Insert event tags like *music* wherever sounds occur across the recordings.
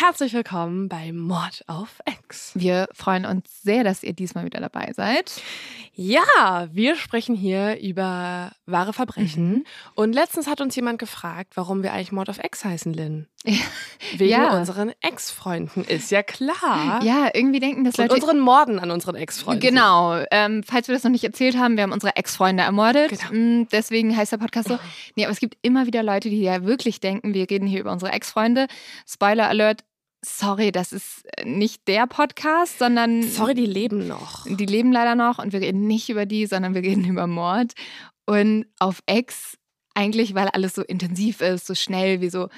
Herzlich willkommen bei Mord auf X. Wir freuen uns sehr, dass ihr diesmal wieder dabei seid. Ja, wir sprechen hier über wahre Verbrechen. Mhm. Und letztens hat uns jemand gefragt, warum wir eigentlich Mord auf X heißen, Lynn. Wegen Ja. unseren Ex-Freunden. Ist ja klar. Ja, irgendwie denken das Und Leute. unseren Morden an unseren Ex-Freunden. Genau. Ähm, falls wir das noch nicht erzählt haben, wir haben unsere Ex-Freunde ermordet. Genau. Mm, Deswegen heißt der Podcast so. Nee, aber es gibt immer wieder Leute, die ja wirklich denken, wir reden hier über unsere Ex-Freunde. Spoiler Alert. Sorry, das ist nicht der Podcast, sondern Sorry, die leben noch. die leben leider noch und wir reden nicht über die, sondern wir reden *laughs* über Mord. Und auf Ex eigentlich, weil alles so intensiv ist, so schnell, wie so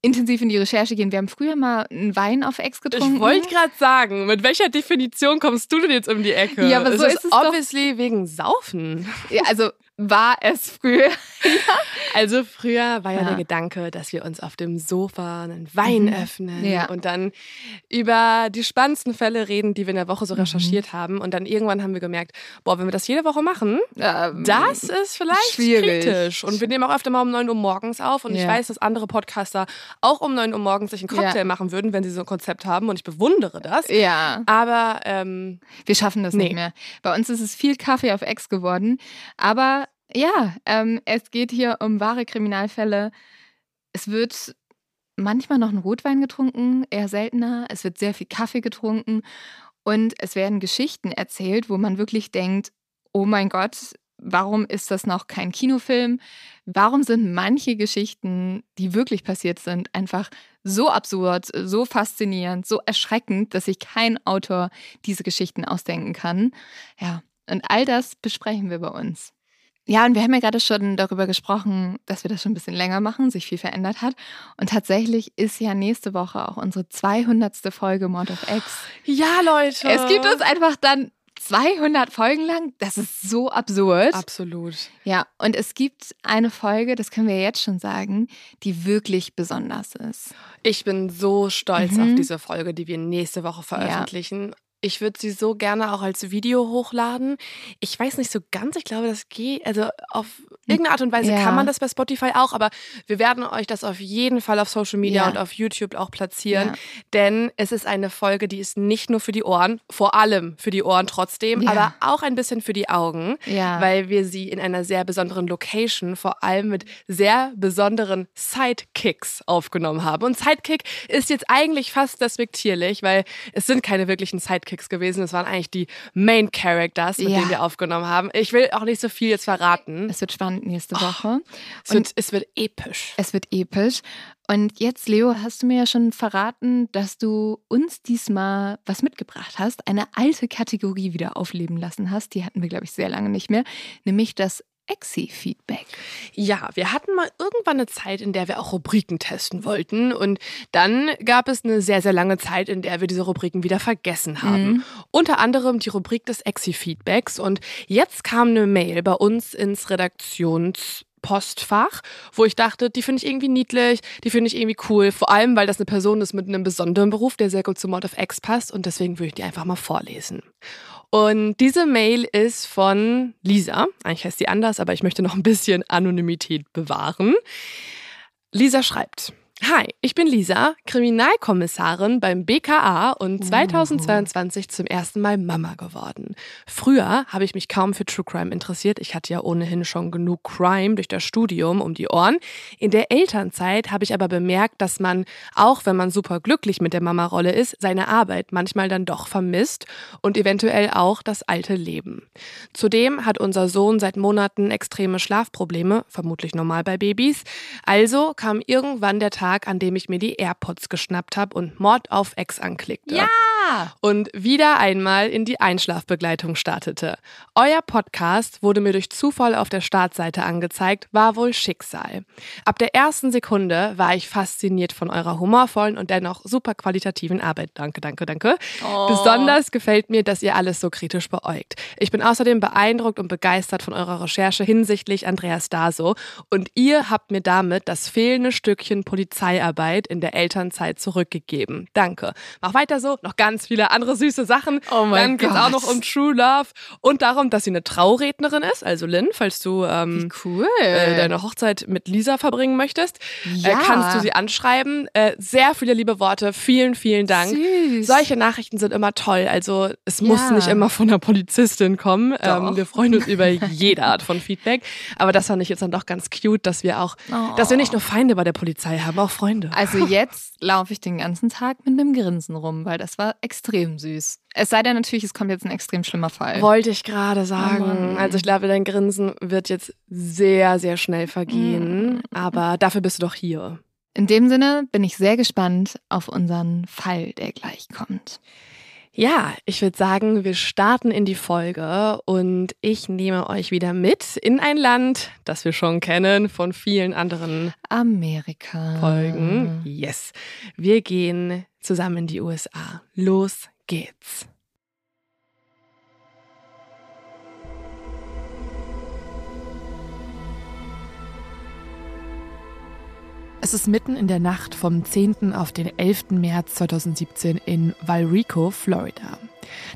intensiv in die Recherche gehen. Wir haben früher mal einen Wein auf Ex getrunken. Ich wollte gerade sagen, mit welcher Definition kommst du denn jetzt um die Ecke? Ja, aber so ist es doch. obviously wegen Saufen. ja, also war es früher. *laughs* Also früher war ja, Ja. der Gedanke, dass wir uns auf dem Sofa einen Wein Mhm. öffnen Ja. und dann über die spannendsten Fälle reden, die wir in der Woche so Mhm. recherchiert haben. Und dann irgendwann haben wir gemerkt, boah, wenn wir das jede Woche machen, Ähm, das ist vielleicht schwierig. kritisch. Und wir nehmen auch öfter mal um 9 Uhr morgens auf. Und ich Ja. weiß, dass andere Podcaster auch um 9 Uhr morgens sich einen Cocktail machen würden, wenn sie so ein Konzept haben. Und ich bewundere das. Ja, Aber ähm, wir schaffen das Nee. nicht mehr. Bei uns ist es viel Kaffee auf Ex geworden. Aber ja, ähm, es geht hier um wahre Kriminalfälle. Es wird manchmal noch ein Rotwein getrunken, eher seltener. Es wird sehr viel Kaffee getrunken. Und es werden Geschichten erzählt, wo man wirklich denkt, oh mein Gott, warum ist das noch kein Kinofilm? Warum sind manche Geschichten, die wirklich passiert sind, einfach so absurd, so faszinierend, so erschreckend, dass sich kein Autor diese Geschichten ausdenken kann? Ja, und all das besprechen wir bei uns. Ja, und wir haben ja gerade schon darüber gesprochen, dass wir das schon ein bisschen länger machen, sich viel verändert hat. Und tatsächlich ist ja nächste Woche auch unsere 200. Folge Mord of X. ja, Leute. Es gibt uns einfach dann 200 Folgen lang. Das ist so absurd. Absolut. Ja, und es gibt eine Folge, das können wir jetzt schon sagen, die wirklich besonders ist. Ich bin so stolz Mhm. auf diese Folge, die wir nächste Woche veröffentlichen. Ich würde sie so gerne auch als Video hochladen. Ich weiß nicht so ganz, ich glaube, das geht, also auf irgendeine Art und Weise Ja. kann man das bei Spotify auch, aber wir werden euch das auf jeden Fall auf Social Media Ja. und auf YouTube auch platzieren, Ja. denn es ist eine Folge, die ist nicht nur für die Ohren, vor allem für die Ohren trotzdem, aber auch ein bisschen für die Augen, weil wir sie in einer sehr besonderen Location, vor allem mit sehr besonderen Sidekicks aufgenommen haben. Und Sidekick ist jetzt eigentlich fast despektierlich, weil es sind keine wirklichen Sidekicks gewesen. Es waren eigentlich die Main Characters, mit Ja. denen wir aufgenommen haben. Ich will auch nicht so viel jetzt verraten. Es wird spannend nächste Woche. Es wird, es wird episch. Es wird episch. Und jetzt, Leo, hast du mir ja schon verraten, dass du uns diesmal was mitgebracht hast, eine alte Kategorie wieder aufleben lassen hast. Die hatten wir, glaube ich, sehr lange nicht mehr, nämlich das Exi-Feedback. Ja, wir hatten mal irgendwann eine Zeit, in der wir auch Rubriken testen wollten. Und dann gab es eine sehr, sehr lange Zeit, in der wir diese Rubriken wieder vergessen haben. Mhm. Unter anderem die Rubrik des Exi-Feedbacks. Und jetzt kam eine Mail bei uns ins Redaktions- Postfach, wo ich dachte, die finde ich irgendwie niedlich, die finde ich irgendwie cool. Vor allem, weil das eine Person ist mit einem besonderen Beruf, der sehr gut zu Mod of X passt. Und deswegen würde ich die einfach mal vorlesen. Und diese Mail ist von Lisa. Eigentlich heißt sie anders, aber ich möchte noch ein bisschen Anonymität bewahren. Lisa schreibt. Hi, ich bin Lisa, Kriminalkommissarin beim BKA und 2022 zum ersten Mal Mama geworden. Früher habe ich mich kaum für True Crime interessiert. Ich hatte ja ohnehin schon genug Crime durch das Studium um die Ohren. In der Elternzeit habe ich aber bemerkt, dass man, auch wenn man super glücklich mit der Mama-Rolle ist, seine Arbeit manchmal dann doch vermisst und eventuell auch das alte Leben. Zudem hat unser Sohn seit Monaten extreme Schlafprobleme, vermutlich normal bei Babys. Also kam irgendwann der Tag, Tag, an dem ich mir die AirPods geschnappt habe und Mord auf Ex anklickte. Ja! Und wieder einmal in die Einschlafbegleitung startete. Euer Podcast wurde mir durch Zufall auf der Startseite angezeigt, war wohl Schicksal. Ab der ersten Sekunde war ich fasziniert von eurer humorvollen und dennoch super qualitativen Arbeit. Danke, danke, danke. Oh. Besonders gefällt mir, dass ihr alles so kritisch beäugt. Ich bin außerdem beeindruckt und begeistert von eurer Recherche hinsichtlich Andreas Daso und ihr habt mir damit das fehlende Stückchen Polizeiarbeit in der Elternzeit zurückgegeben. Danke. Mach weiter so. Noch ganz viele andere süße Sachen. Oh mein Dann geht es auch noch um True Love und darum, dass sie eine Traurednerin ist. Also Lynn, falls du ähm, cool. äh, deine Hochzeit mit Lisa verbringen möchtest, äh, ja. äh, kannst du sie anschreiben. Äh, sehr viele liebe Worte. Vielen, vielen Dank. Süß. Solche Nachrichten sind immer toll. Also es ja. muss nicht immer von einer Polizistin kommen. Ähm, wir freuen uns über jede Art von Feedback. Aber das fand ich jetzt dann doch ganz cute, dass wir auch, oh. dass wir nicht nur Feinde bei der Polizei haben, auch Freunde. Also *laughs* jetzt laufe ich den ganzen Tag mit einem Grinsen rum, weil das war extrem süß. Es sei denn natürlich, es kommt jetzt ein extrem schlimmer Fall. Wollte ich gerade sagen. Oh also ich glaube, dein Grinsen wird jetzt sehr, sehr schnell vergehen. Mm. Aber dafür bist du doch hier. In dem Sinne bin ich sehr gespannt auf unseren Fall, der gleich kommt. Ja, ich würde sagen, wir starten in die Folge und ich nehme euch wieder mit in ein Land, das wir schon kennen von vielen anderen Amerika Folgen. Yes. Wir gehen zusammen in die USA. Los geht's. Es ist mitten in der Nacht vom 10. auf den 11. März 2017 in Valrico, Florida.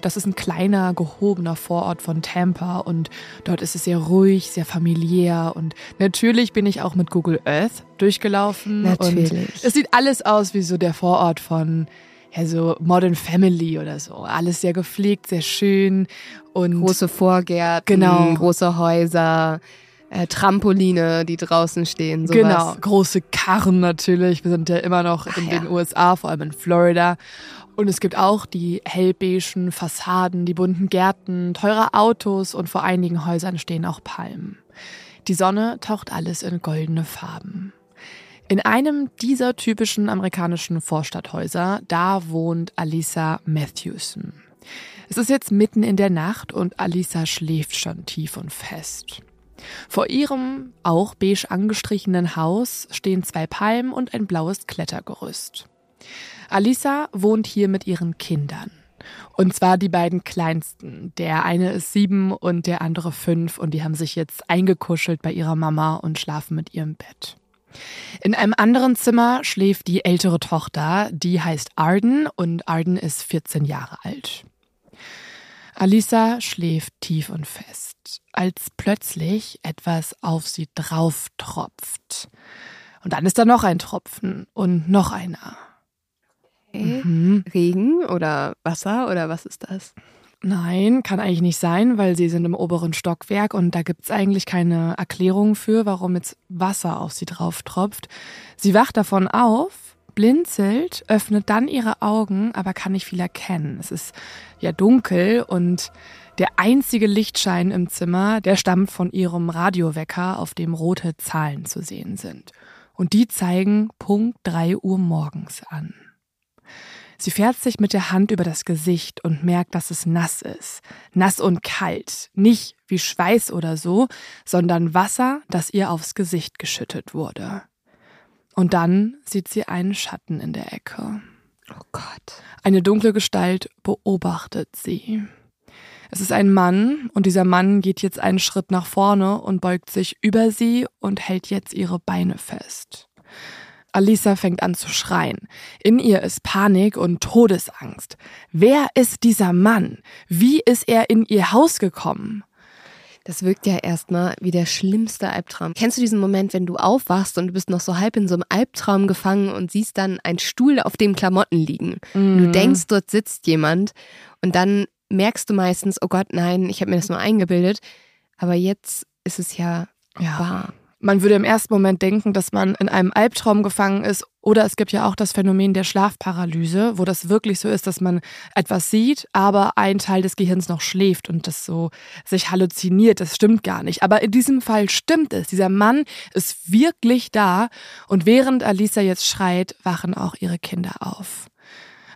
Das ist ein kleiner, gehobener Vorort von Tampa und dort ist es sehr ruhig, sehr familiär und natürlich bin ich auch mit Google Earth durchgelaufen. Natürlich. Es sieht alles aus wie so der Vorort von ja, so Modern Family oder so. Alles sehr gepflegt, sehr schön und große Vorgärten, genau. große Häuser äh, Trampoline, die draußen stehen. Sowas. Genau, große Karren natürlich. Wir sind ja immer noch Ach, in ja. den USA, vor allem in Florida. Und es gibt auch die hellbeigen Fassaden, die bunten Gärten, teure Autos und vor einigen Häusern stehen auch Palmen. Die Sonne taucht alles in goldene Farben. In einem dieser typischen amerikanischen Vorstadthäuser, da wohnt Alisa Matthewson. Es ist jetzt mitten in der Nacht und Alisa schläft schon tief und fest. Vor ihrem auch beige angestrichenen Haus stehen zwei Palmen und ein blaues Klettergerüst. Alisa wohnt hier mit ihren Kindern. Und zwar die beiden kleinsten. Der eine ist sieben und der andere fünf und die haben sich jetzt eingekuschelt bei ihrer Mama und schlafen mit ihrem Bett. In einem anderen Zimmer schläft die ältere Tochter, die heißt Arden und Arden ist 14 Jahre alt. Alisa schläft tief und fest, als plötzlich etwas auf sie drauf tropft. Und dann ist da noch ein Tropfen und noch einer. Okay. Mhm. Regen oder Wasser oder was ist das? Nein, kann eigentlich nicht sein, weil sie sind im oberen Stockwerk und da gibt's eigentlich keine Erklärung für, warum jetzt Wasser auf sie drauf tropft. Sie wacht davon auf blinzelt, öffnet dann ihre Augen, aber kann nicht viel erkennen. Es ist ja dunkel und der einzige Lichtschein im Zimmer, der stammt von ihrem Radiowecker, auf dem rote Zahlen zu sehen sind. Und die zeigen Punkt drei Uhr morgens an. Sie fährt sich mit der Hand über das Gesicht und merkt, dass es nass ist. Nass und kalt. Nicht wie Schweiß oder so, sondern Wasser, das ihr aufs Gesicht geschüttet wurde. Und dann sieht sie einen Schatten in der Ecke. Oh Gott. Eine dunkle Gestalt beobachtet sie. Es ist ein Mann und dieser Mann geht jetzt einen Schritt nach vorne und beugt sich über sie und hält jetzt ihre Beine fest. Alisa fängt an zu schreien. In ihr ist Panik und Todesangst. Wer ist dieser Mann? Wie ist er in ihr Haus gekommen? Das wirkt ja erstmal wie der schlimmste Albtraum. Kennst du diesen Moment, wenn du aufwachst und du bist noch so halb in so einem Albtraum gefangen und siehst dann einen Stuhl, auf dem Klamotten liegen? Mhm. Du denkst, dort sitzt jemand und dann merkst du meistens, oh Gott, nein, ich habe mir das nur eingebildet. Aber jetzt ist es ja, ja. wahr. Man würde im ersten Moment denken, dass man in einem Albtraum gefangen ist. Oder es gibt ja auch das Phänomen der Schlafparalyse, wo das wirklich so ist, dass man etwas sieht, aber ein Teil des Gehirns noch schläft und das so sich halluziniert. Das stimmt gar nicht. Aber in diesem Fall stimmt es. Dieser Mann ist wirklich da. Und während Alisa jetzt schreit, wachen auch ihre Kinder auf.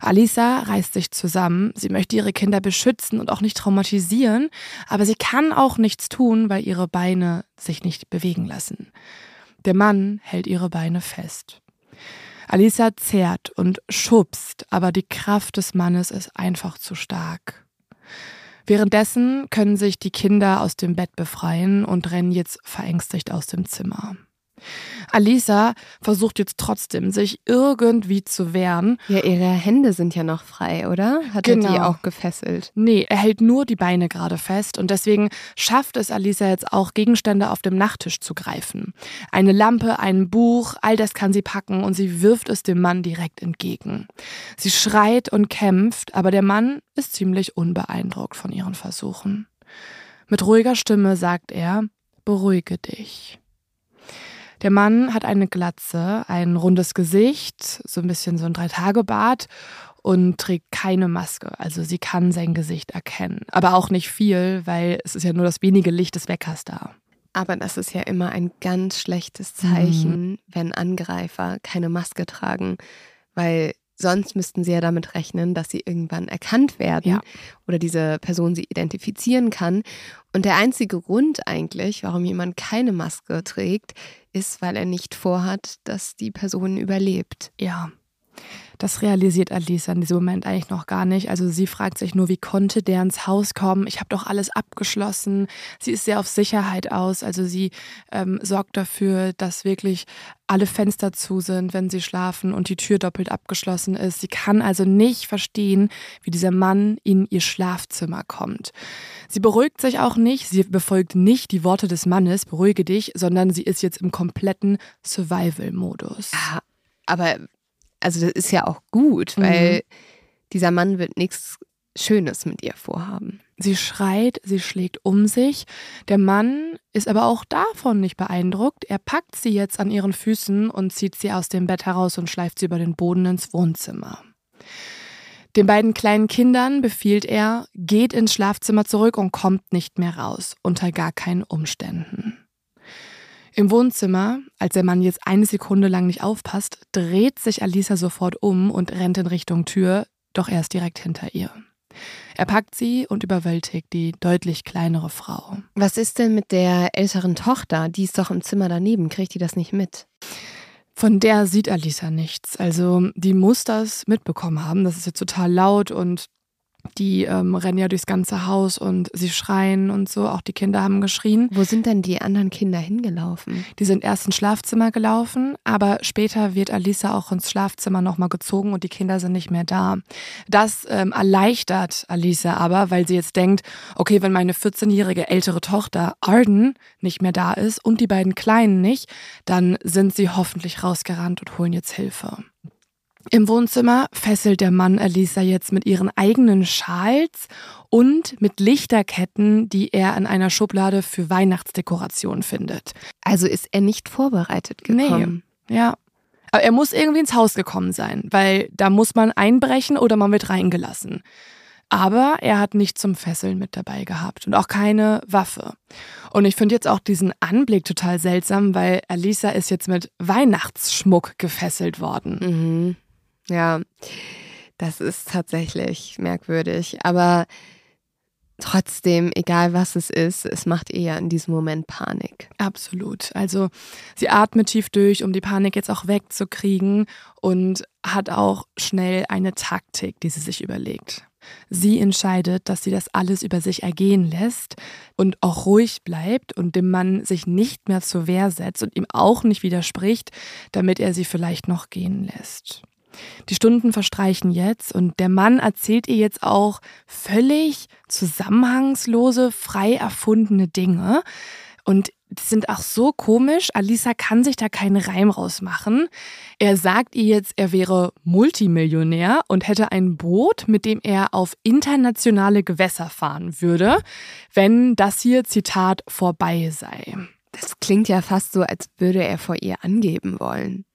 Alisa reißt sich zusammen. Sie möchte ihre Kinder beschützen und auch nicht traumatisieren, aber sie kann auch nichts tun, weil ihre Beine sich nicht bewegen lassen. Der Mann hält ihre Beine fest. Alisa zerrt und schubst, aber die Kraft des Mannes ist einfach zu stark. Währenddessen können sich die Kinder aus dem Bett befreien und rennen jetzt verängstigt aus dem Zimmer. Alisa versucht jetzt trotzdem, sich irgendwie zu wehren. Ja, ihre Hände sind ja noch frei, oder? Hat genau. er die genau. auch gefesselt? Nee, er hält nur die Beine gerade fest und deswegen schafft es Alisa jetzt auch, Gegenstände auf dem Nachttisch zu greifen. Eine Lampe, ein Buch, all das kann sie packen und sie wirft es dem Mann direkt entgegen. Sie schreit und kämpft, aber der Mann ist ziemlich unbeeindruckt von ihren Versuchen. Mit ruhiger Stimme sagt er, beruhige dich. Der Mann hat eine Glatze, ein rundes Gesicht, so ein bisschen so ein Drei-Tage-Bart und trägt keine Maske. Also sie kann sein Gesicht erkennen. Aber auch nicht viel, weil es ist ja nur das wenige Licht des Weckers da. Aber das ist ja immer ein ganz schlechtes Zeichen, mhm. wenn Angreifer keine Maske tragen, weil Sonst müssten sie ja damit rechnen, dass sie irgendwann erkannt werden ja. oder diese Person sie identifizieren kann. Und der einzige Grund eigentlich, warum jemand keine Maske trägt, ist, weil er nicht vorhat, dass die Person überlebt. Ja. Das realisiert Alisa in diesem Moment eigentlich noch gar nicht. Also sie fragt sich nur, wie konnte der ins Haus kommen? Ich habe doch alles abgeschlossen. Sie ist sehr auf Sicherheit aus. Also sie ähm, sorgt dafür, dass wirklich alle Fenster zu sind, wenn sie schlafen und die Tür doppelt abgeschlossen ist. Sie kann also nicht verstehen, wie dieser Mann in ihr Schlafzimmer kommt. Sie beruhigt sich auch nicht, sie befolgt nicht die Worte des Mannes, beruhige dich, sondern sie ist jetzt im kompletten Survival-Modus. Ja, aber also das ist ja auch gut, weil mhm. dieser Mann wird nichts Schönes mit ihr vorhaben. Sie schreit, sie schlägt um sich. Der Mann ist aber auch davon nicht beeindruckt. Er packt sie jetzt an ihren Füßen und zieht sie aus dem Bett heraus und schleift sie über den Boden ins Wohnzimmer. Den beiden kleinen Kindern befiehlt er, geht ins Schlafzimmer zurück und kommt nicht mehr raus, unter gar keinen Umständen. Im Wohnzimmer, als der Mann jetzt eine Sekunde lang nicht aufpasst, dreht sich Alisa sofort um und rennt in Richtung Tür, doch er ist direkt hinter ihr. Er packt sie und überwältigt die deutlich kleinere Frau. Was ist denn mit der älteren Tochter? Die ist doch im Zimmer daneben. Kriegt die das nicht mit? Von der sieht Alisa nichts. Also die muss das mitbekommen haben. Das ist jetzt total laut und die ähm, rennen ja durchs ganze Haus und sie schreien und so. Auch die Kinder haben geschrien. Wo sind denn die anderen Kinder hingelaufen? Die sind erst ins Schlafzimmer gelaufen, aber später wird Alisa auch ins Schlafzimmer nochmal gezogen und die Kinder sind nicht mehr da. Das ähm, erleichtert Alisa aber, weil sie jetzt denkt, okay, wenn meine 14-jährige ältere Tochter Arden nicht mehr da ist und die beiden Kleinen nicht, dann sind sie hoffentlich rausgerannt und holen jetzt Hilfe. Im Wohnzimmer fesselt der Mann Alisa jetzt mit ihren eigenen Schals und mit Lichterketten, die er in einer Schublade für Weihnachtsdekoration findet. Also ist er nicht vorbereitet gekommen? Nee. Ja. Aber er muss irgendwie ins Haus gekommen sein, weil da muss man einbrechen oder man wird reingelassen. Aber er hat nichts zum Fesseln mit dabei gehabt und auch keine Waffe. Und ich finde jetzt auch diesen Anblick total seltsam, weil Alisa ist jetzt mit Weihnachtsschmuck gefesselt worden. Mhm. Ja, das ist tatsächlich merkwürdig. Aber trotzdem, egal was es ist, es macht ihr ja in diesem Moment Panik. Absolut. Also sie atmet tief durch, um die Panik jetzt auch wegzukriegen und hat auch schnell eine Taktik, die sie sich überlegt. Sie entscheidet, dass sie das alles über sich ergehen lässt und auch ruhig bleibt und dem Mann sich nicht mehr zur Wehr setzt und ihm auch nicht widerspricht, damit er sie vielleicht noch gehen lässt. Die Stunden verstreichen jetzt und der Mann erzählt ihr jetzt auch völlig zusammenhangslose, frei erfundene Dinge. Und die sind auch so komisch. Alisa kann sich da keinen Reim rausmachen. Er sagt ihr jetzt, er wäre Multimillionär und hätte ein Boot, mit dem er auf internationale Gewässer fahren würde, wenn das hier, Zitat, vorbei sei. Das klingt ja fast so, als würde er vor ihr angeben wollen.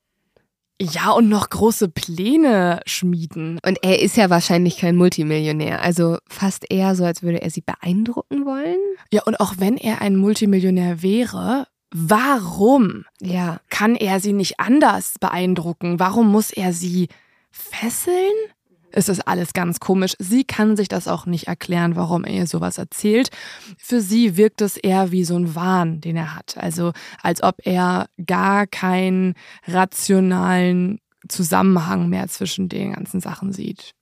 Ja, und noch große Pläne schmieden. Und er ist ja wahrscheinlich kein Multimillionär. Also fast eher so, als würde er sie beeindrucken wollen. Ja, und auch wenn er ein Multimillionär wäre, warum ja. kann er sie nicht anders beeindrucken? Warum muss er sie fesseln? Ist das alles ganz komisch. Sie kann sich das auch nicht erklären, warum er ihr sowas erzählt. Für sie wirkt es eher wie so ein Wahn, den er hat. Also als ob er gar keinen rationalen Zusammenhang mehr zwischen den ganzen Sachen sieht.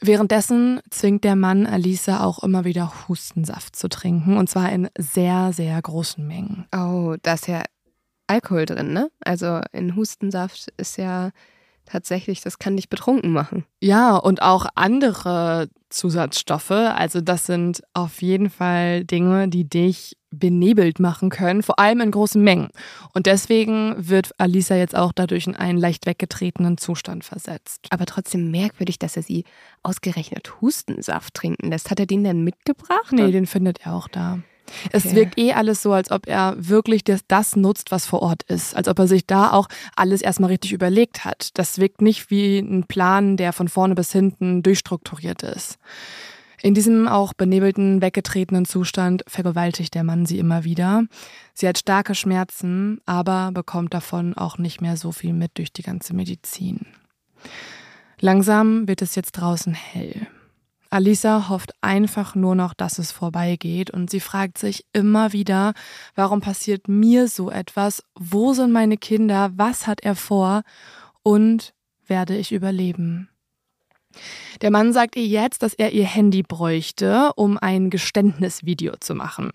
Währenddessen zwingt der Mann Alisa auch immer wieder Hustensaft zu trinken und zwar in sehr, sehr großen Mengen. Oh, da ist ja Alkohol drin, ne? Also in Hustensaft ist ja tatsächlich, das kann dich betrunken machen. Ja, und auch andere Zusatzstoffe. Also das sind auf jeden Fall Dinge, die dich benebelt machen können, vor allem in großen Mengen. Und deswegen wird Alisa jetzt auch dadurch in einen leicht weggetretenen Zustand versetzt. Aber trotzdem merkwürdig, dass er sie ausgerechnet Hustensaft trinken lässt. Hat er den denn mitgebracht? Nee, den findet er auch da. Es okay. wirkt eh alles so, als ob er wirklich das, das nutzt, was vor Ort ist. Als ob er sich da auch alles erstmal richtig überlegt hat. Das wirkt nicht wie ein Plan, der von vorne bis hinten durchstrukturiert ist. In diesem auch benebelten, weggetretenen Zustand vergewaltigt der Mann sie immer wieder. Sie hat starke Schmerzen, aber bekommt davon auch nicht mehr so viel mit durch die ganze Medizin. Langsam wird es jetzt draußen hell. Alisa hofft einfach nur noch, dass es vorbeigeht und sie fragt sich immer wieder, warum passiert mir so etwas? Wo sind meine Kinder? Was hat er vor? Und werde ich überleben? Der Mann sagt ihr jetzt, dass er ihr Handy bräuchte, um ein Geständnisvideo zu machen.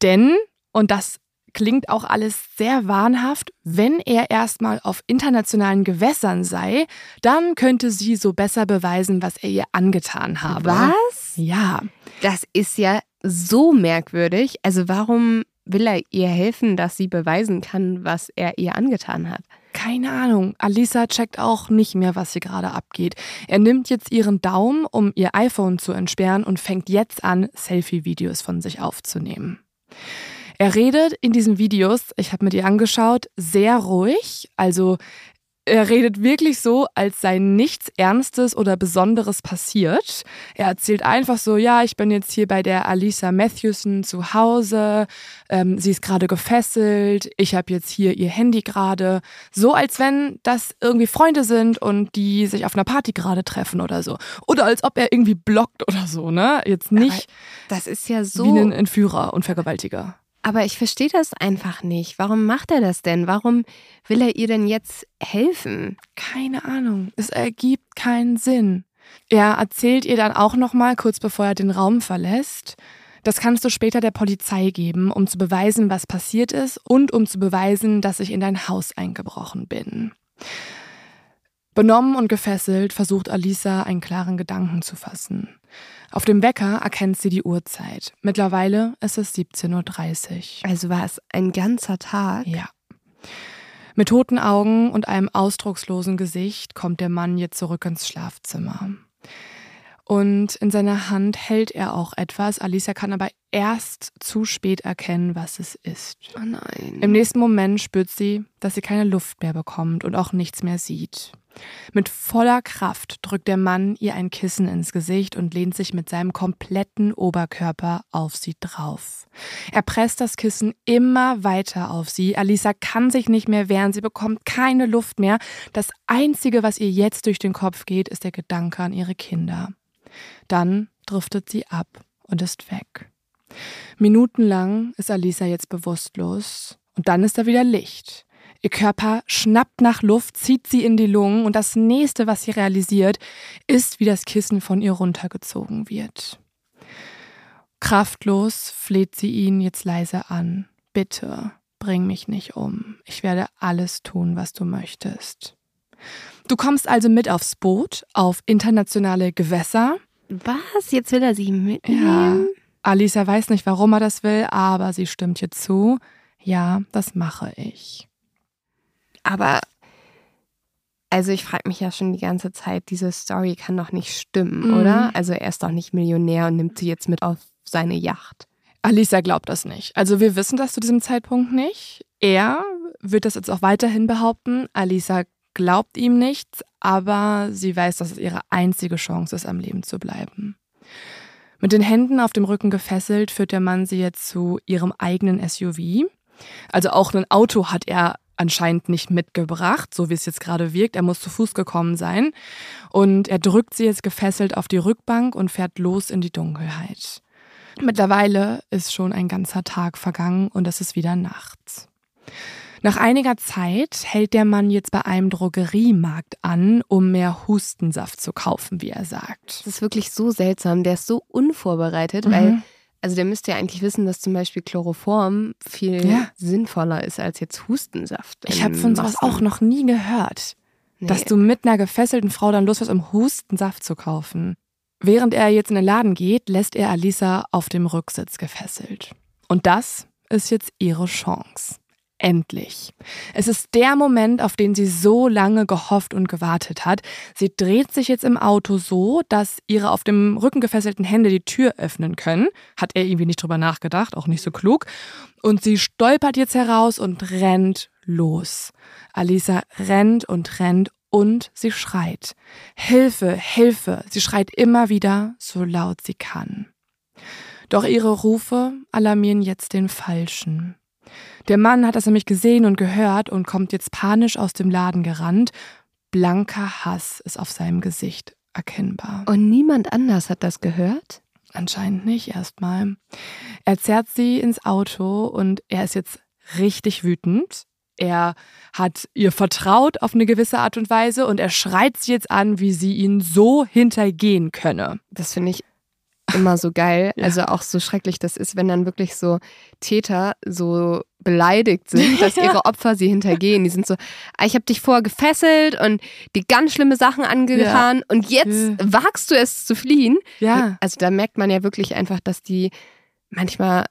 Denn, und das klingt auch alles sehr wahnhaft. Wenn er erstmal auf internationalen Gewässern sei, dann könnte sie so besser beweisen, was er ihr angetan habe. Was? Ja. Das ist ja so merkwürdig. Also warum will er ihr helfen, dass sie beweisen kann, was er ihr angetan hat? Keine Ahnung. Alisa checkt auch nicht mehr, was hier gerade abgeht. Er nimmt jetzt ihren Daumen, um ihr iPhone zu entsperren und fängt jetzt an, Selfie-Videos von sich aufzunehmen. Er redet in diesen Videos, ich habe mir die angeschaut, sehr ruhig. Also er redet wirklich so, als sei nichts Ernstes oder Besonderes passiert. Er erzählt einfach so, ja, ich bin jetzt hier bei der Alisa Matthewson zu Hause, ähm, sie ist gerade gefesselt, ich habe jetzt hier ihr Handy gerade. So, als wenn das irgendwie Freunde sind und die sich auf einer Party gerade treffen oder so. Oder als ob er irgendwie blockt oder so, ne? Jetzt nicht. Aber das ist ja so. Wie ein Entführer und Vergewaltiger. Aber ich verstehe das einfach nicht. Warum macht er das denn? Warum will er ihr denn jetzt helfen? Keine Ahnung. Es ergibt keinen Sinn. Er erzählt ihr dann auch noch mal kurz bevor er den Raum verlässt. Das kannst du später der Polizei geben, um zu beweisen, was passiert ist und um zu beweisen, dass ich in dein Haus eingebrochen bin. Benommen und gefesselt versucht Alisa einen klaren Gedanken zu fassen. Auf dem Wecker erkennt sie die Uhrzeit. Mittlerweile ist es 17.30 Uhr. Also war es ein ganzer Tag? Ja. Mit toten Augen und einem ausdruckslosen Gesicht kommt der Mann jetzt zurück ins Schlafzimmer. Und in seiner Hand hält er auch etwas. Alicia kann aber erst zu spät erkennen, was es ist. Oh nein. Im nächsten Moment spürt sie, dass sie keine Luft mehr bekommt und auch nichts mehr sieht. Mit voller Kraft drückt der Mann ihr ein Kissen ins Gesicht und lehnt sich mit seinem kompletten Oberkörper auf sie drauf. Er presst das Kissen immer weiter auf sie. Alisa kann sich nicht mehr wehren, sie bekommt keine Luft mehr. Das Einzige, was ihr jetzt durch den Kopf geht, ist der Gedanke an ihre Kinder. Dann driftet sie ab und ist weg. Minutenlang ist Alisa jetzt bewusstlos und dann ist da wieder Licht. Ihr Körper schnappt nach Luft, zieht sie in die Lungen und das nächste, was sie realisiert, ist, wie das Kissen von ihr runtergezogen wird. Kraftlos fleht sie ihn jetzt leise an. Bitte, bring mich nicht um. Ich werde alles tun, was du möchtest. Du kommst also mit aufs Boot, auf internationale Gewässer. Was? Jetzt will er sie mitnehmen? Ja. Alisa weiß nicht, warum er das will, aber sie stimmt ihr zu. Ja, das mache ich. Aber also ich frage mich ja schon die ganze Zeit, diese Story kann doch nicht stimmen, mhm. oder? Also er ist doch nicht Millionär und nimmt sie jetzt mit auf seine Yacht. Alisa glaubt das nicht. Also wir wissen das zu diesem Zeitpunkt nicht. Er wird das jetzt auch weiterhin behaupten. Alisa glaubt ihm nichts, aber sie weiß, dass es ihre einzige Chance ist, am Leben zu bleiben. Mit den Händen auf dem Rücken gefesselt führt der Mann sie jetzt zu ihrem eigenen SUV. Also auch ein Auto hat er anscheinend nicht mitgebracht, so wie es jetzt gerade wirkt. Er muss zu Fuß gekommen sein. Und er drückt sie jetzt gefesselt auf die Rückbank und fährt los in die Dunkelheit. Mittlerweile ist schon ein ganzer Tag vergangen und es ist wieder nachts. Nach einiger Zeit hält der Mann jetzt bei einem Drogeriemarkt an, um mehr Hustensaft zu kaufen, wie er sagt. Das ist wirklich so seltsam. Der ist so unvorbereitet, mhm. weil also der müsste ja eigentlich wissen, dass zum Beispiel Chloroform viel ja. sinnvoller ist als jetzt Hustensaft. Ich habe von sowas auch noch nie gehört. Nee. Dass du mit einer gefesselten Frau dann losfährst, um Hustensaft zu kaufen. Während er jetzt in den Laden geht, lässt er Alisa auf dem Rücksitz gefesselt. Und das ist jetzt ihre Chance. Endlich. Es ist der Moment, auf den sie so lange gehofft und gewartet hat. Sie dreht sich jetzt im Auto so, dass ihre auf dem Rücken gefesselten Hände die Tür öffnen können. Hat er irgendwie nicht drüber nachgedacht, auch nicht so klug. Und sie stolpert jetzt heraus und rennt los. Alisa rennt und rennt und sie schreit. Hilfe, Hilfe. Sie schreit immer wieder, so laut sie kann. Doch ihre Rufe alarmieren jetzt den Falschen. Der Mann hat das nämlich gesehen und gehört und kommt jetzt panisch aus dem Laden gerannt. Blanker Hass ist auf seinem Gesicht erkennbar. Und niemand anders hat das gehört? Anscheinend nicht erstmal. Er zerrt sie ins Auto und er ist jetzt richtig wütend. Er hat ihr vertraut auf eine gewisse Art und Weise und er schreit sie jetzt an, wie sie ihn so hintergehen könne. Das finde ich immer so geil. *laughs* Ja. Also auch so schrecklich das ist, wenn dann wirklich so Täter so beleidigt sind, *laughs* dass ihre Opfer sie hintergehen. Die sind so, ah, ich habe dich vorher gefesselt und die ganz schlimme Sachen angetan ja. und jetzt ja. wagst du es zu fliehen. Ja. Also da merkt man ja wirklich einfach, dass die manchmal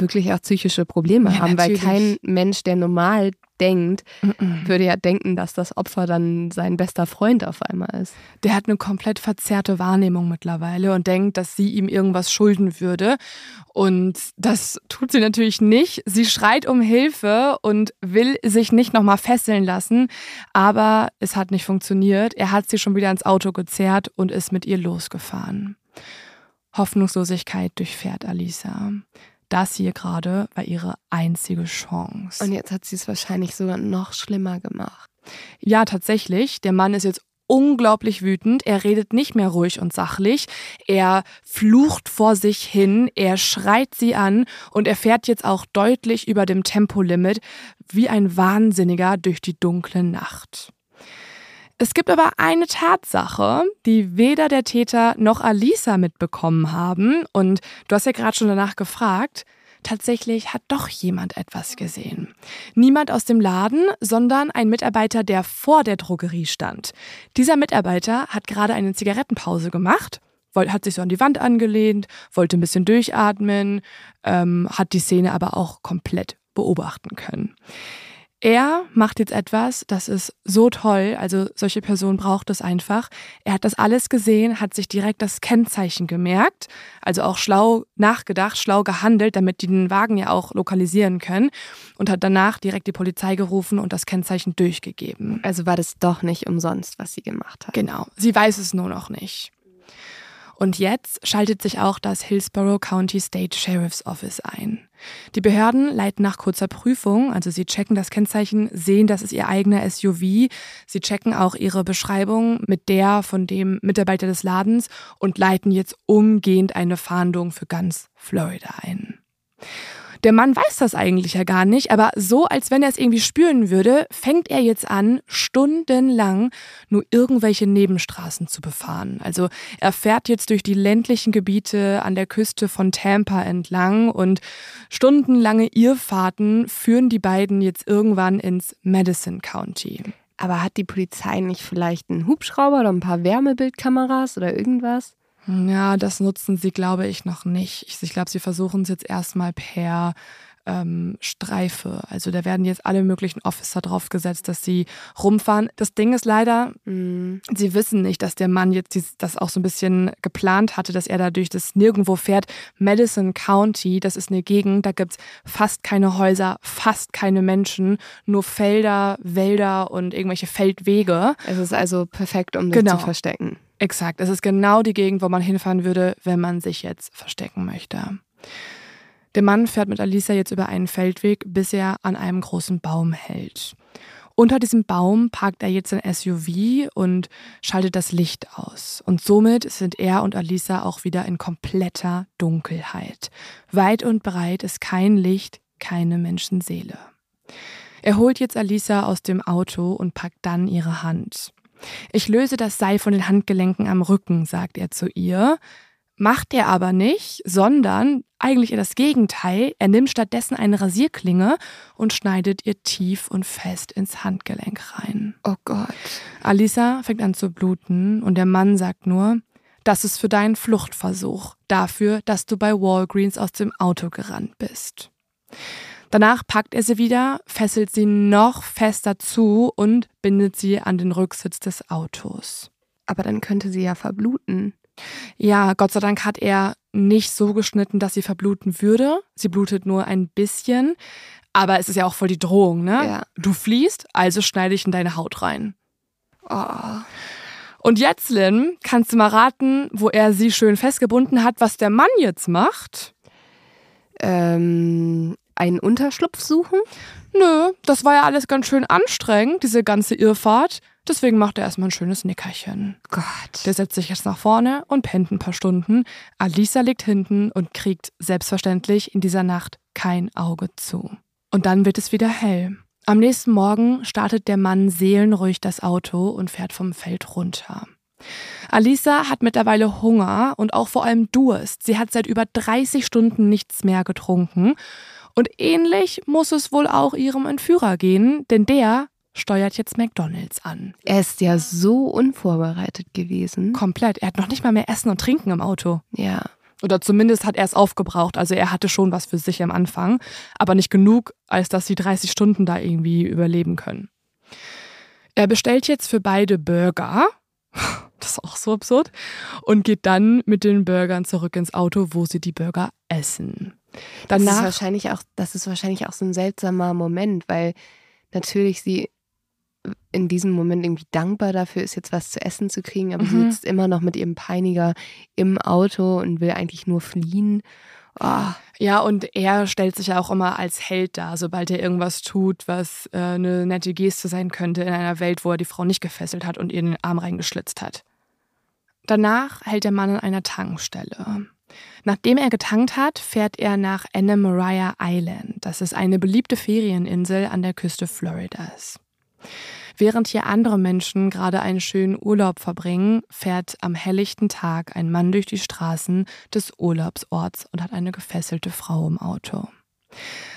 wirklich auch psychische Probleme ja, haben, natürlich. weil kein Mensch, der normal denkt, mm -mm. würde ja denken, dass das Opfer dann sein bester Freund auf einmal ist. Der hat eine komplett verzerrte Wahrnehmung mittlerweile und denkt, dass sie ihm irgendwas schulden würde. Und das tut sie natürlich nicht. Sie schreit um Hilfe und will sich nicht nochmal fesseln lassen, aber es hat nicht funktioniert. Er hat sie schon wieder ins Auto gezerrt und ist mit ihr losgefahren. Hoffnungslosigkeit durchfährt Alisa das hier gerade war ihre einzige Chance. Und jetzt hat sie es wahrscheinlich sogar noch schlimmer gemacht. Ja, tatsächlich. Der Mann ist jetzt unglaublich wütend. Er redet nicht mehr ruhig und sachlich. Er flucht vor sich hin. Er schreit sie an und er fährt jetzt auch deutlich über dem Tempolimit wie ein Wahnsinniger durch die dunkle Nacht. Es gibt aber eine Tatsache, die weder der Täter noch Alisa mitbekommen haben. Und du hast ja gerade schon danach gefragt. Tatsächlich hat doch jemand etwas gesehen. Niemand aus dem Laden, sondern ein Mitarbeiter, der vor der Drogerie stand. Dieser Mitarbeiter hat gerade eine Zigarettenpause gemacht hat sich so an die Wand angelehnt, wollte ein bisschen durchatmen, ähm, hat die Szene aber auch komplett beobachten können. Er macht jetzt etwas, das ist so toll, also solche Person braucht es einfach. Er hat das alles gesehen, hat sich direkt das Kennzeichen gemerkt, also auch schlau nachgedacht, schlau gehandelt, damit die den Wagen ja auch lokalisieren können und hat danach direkt die Polizei gerufen und das Kennzeichen durchgegeben. Also war das doch nicht umsonst, was sie gemacht hat. Genau, sie weiß es nur noch nicht. Und jetzt schaltet sich auch das Hillsborough County State Sheriff's Office ein. Die Behörden leiten nach kurzer Prüfung, also sie checken das Kennzeichen, sehen, das ist ihr eigener SUV, sie checken auch ihre Beschreibung mit der von dem Mitarbeiter des Ladens und leiten jetzt umgehend eine Fahndung für ganz Florida ein. Der Mann weiß das eigentlich ja gar nicht, aber so, als wenn er es irgendwie spüren würde, fängt er jetzt an, stundenlang nur irgendwelche Nebenstraßen zu befahren. Also er fährt jetzt durch die ländlichen Gebiete an der Küste von Tampa entlang und stundenlange Irrfahrten führen die beiden jetzt irgendwann ins Madison County. Aber hat die Polizei nicht vielleicht einen Hubschrauber oder ein paar Wärmebildkameras oder irgendwas? Ja, das nutzen sie, glaube ich, noch nicht. Ich, ich glaube, sie versuchen es jetzt erstmal per ähm, Streife. Also da werden jetzt alle möglichen Officer draufgesetzt, dass sie rumfahren. Das Ding ist leider, mh, sie wissen nicht, dass der Mann jetzt dies, das auch so ein bisschen geplant hatte, dass er dadurch das nirgendwo fährt. Madison County, das ist eine Gegend, da gibt's fast keine Häuser, fast keine Menschen, nur Felder, Wälder und irgendwelche Feldwege. Es ist also perfekt, um sich genau. zu verstecken. Exakt. Es ist genau die Gegend, wo man hinfahren würde, wenn man sich jetzt verstecken möchte. Der Mann fährt mit Alisa jetzt über einen Feldweg, bis er an einem großen Baum hält. Unter diesem Baum parkt er jetzt ein SUV und schaltet das Licht aus. Und somit sind er und Alisa auch wieder in kompletter Dunkelheit. Weit und breit ist kein Licht, keine Menschenseele. Er holt jetzt Alisa aus dem Auto und packt dann ihre Hand. Ich löse das Seil von den Handgelenken am Rücken, sagt er zu ihr. Macht er aber nicht, sondern eigentlich eher das Gegenteil. Er nimmt stattdessen eine Rasierklinge und schneidet ihr tief und fest ins Handgelenk rein. Oh Gott. Alisa fängt an zu bluten und der Mann sagt nur, das ist für deinen Fluchtversuch, dafür, dass du bei Walgreens aus dem Auto gerannt bist. Danach packt er sie wieder, fesselt sie noch fester zu und bindet sie an den Rücksitz des Autos. Aber dann könnte sie ja verbluten. Ja, Gott sei Dank hat er nicht so geschnitten, dass sie verbluten würde. Sie blutet nur ein bisschen. Aber es ist ja auch voll die Drohung, ne? Ja. Du fliehst, also schneide ich in deine Haut rein. Oh. Und jetzt, Lynn, kannst du mal raten, wo er sie schön festgebunden hat, was der Mann jetzt macht? Ähm, einen Unterschlupf suchen? Nö, das war ja alles ganz schön anstrengend, diese ganze Irrfahrt. Deswegen macht er erstmal ein schönes Nickerchen. Gott. Der setzt sich jetzt nach vorne und pennt ein paar Stunden. Alisa liegt hinten und kriegt selbstverständlich in dieser Nacht kein Auge zu. Und dann wird es wieder hell. Am nächsten Morgen startet der Mann seelenruhig das Auto und fährt vom Feld runter. Alisa hat mittlerweile Hunger und auch vor allem Durst. Sie hat seit über 30 Stunden nichts mehr getrunken und ähnlich muss es wohl auch ihrem Entführer gehen, denn der steuert jetzt McDonalds an. Er ist ja so unvorbereitet gewesen. Komplett. Er hat noch nicht mal mehr Essen und Trinken im Auto. Ja. Oder zumindest hat er es aufgebraucht. Also er hatte schon was für sich am Anfang, aber nicht genug, als dass sie 30 Stunden da irgendwie überleben können. Er bestellt jetzt für beide Burger. *laughs* Das ist auch so absurd. Und geht dann mit den Burgern zurück ins Auto, wo sie die Burger essen. Danach, das ist wahrscheinlich auch, das ist wahrscheinlich auch so ein seltsamer Moment, weil natürlich sie in diesem Moment irgendwie dankbar dafür ist, jetzt was zu essen zu kriegen, aber mhm. sie sitzt immer noch mit ihrem Peiniger im Auto und will eigentlich nur fliehen. Oh. Ja, und er stellt sich ja auch immer als Held dar, sobald er irgendwas tut, was äh, eine nette Geste sein könnte in einer Welt, wo er die Frau nicht gefesselt hat und ihr den Arm reingeschlitzt hat. Danach hält der Mann an einer Tankstelle. Nachdem er getankt hat, fährt er nach Anna Island. Das ist eine beliebte Ferieninsel an der Küste Floridas. Während hier andere Menschen gerade einen schönen Urlaub verbringen, fährt am helllichten Tag ein Mann durch die Straßen des Urlaubsorts und hat eine gefesselte Frau im Auto.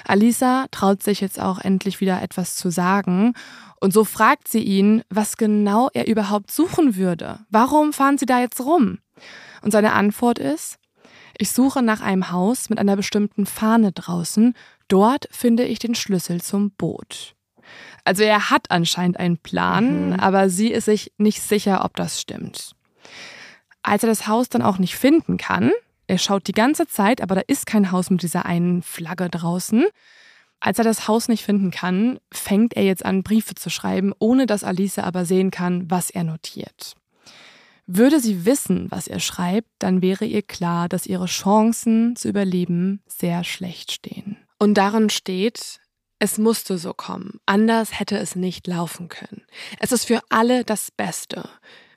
Alisa traut sich jetzt auch endlich wieder etwas zu sagen und so fragt sie ihn, was genau er überhaupt suchen würde. Warum fahren sie da jetzt rum? Und seine Antwort ist, ich suche nach einem Haus mit einer bestimmten Fahne draußen. Dort finde ich den Schlüssel zum Boot. Also er hat anscheinend einen Plan, mhm. aber sie ist sich nicht sicher, ob das stimmt. Als er das Haus dann auch nicht finden kann, er schaut die ganze Zeit, aber da ist kein Haus mit dieser einen Flagge draußen. Als er das Haus nicht finden kann, fängt er jetzt an, Briefe zu schreiben, ohne dass Alice aber sehen kann, was er notiert. Würde sie wissen, was er schreibt, dann wäre ihr klar, dass ihre Chancen zu überleben sehr schlecht stehen. Und darin steht, es musste so kommen. Anders hätte es nicht laufen können. Es ist für alle das Beste.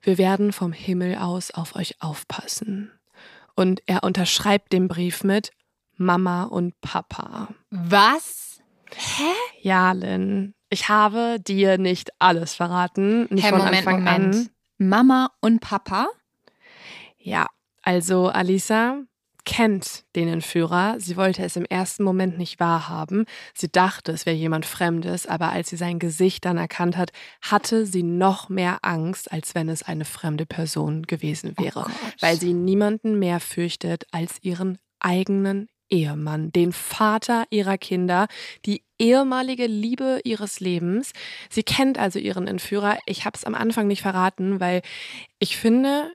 Wir werden vom Himmel aus auf euch aufpassen. Und er unterschreibt den Brief mit Mama und Papa. Was? Hä? Ja, Lynn. Ich habe dir nicht alles verraten. Nicht Hey, von Moment, Anfang Moment. an. Mama und Papa? Ja, also Alisa kennt den Entführer. Sie wollte es im ersten Moment nicht wahrhaben. Sie dachte, es wäre jemand Fremdes, aber als sie sein Gesicht dann erkannt hat, hatte sie noch mehr Angst, als wenn es eine fremde Person gewesen wäre, Gott. weil sie niemanden mehr fürchtet als ihren eigenen Ehemann, den Vater ihrer Kinder, die ehemalige Liebe ihres Lebens. Sie kennt also ihren Entführer. Ich habe es am Anfang nicht verraten, weil ich finde,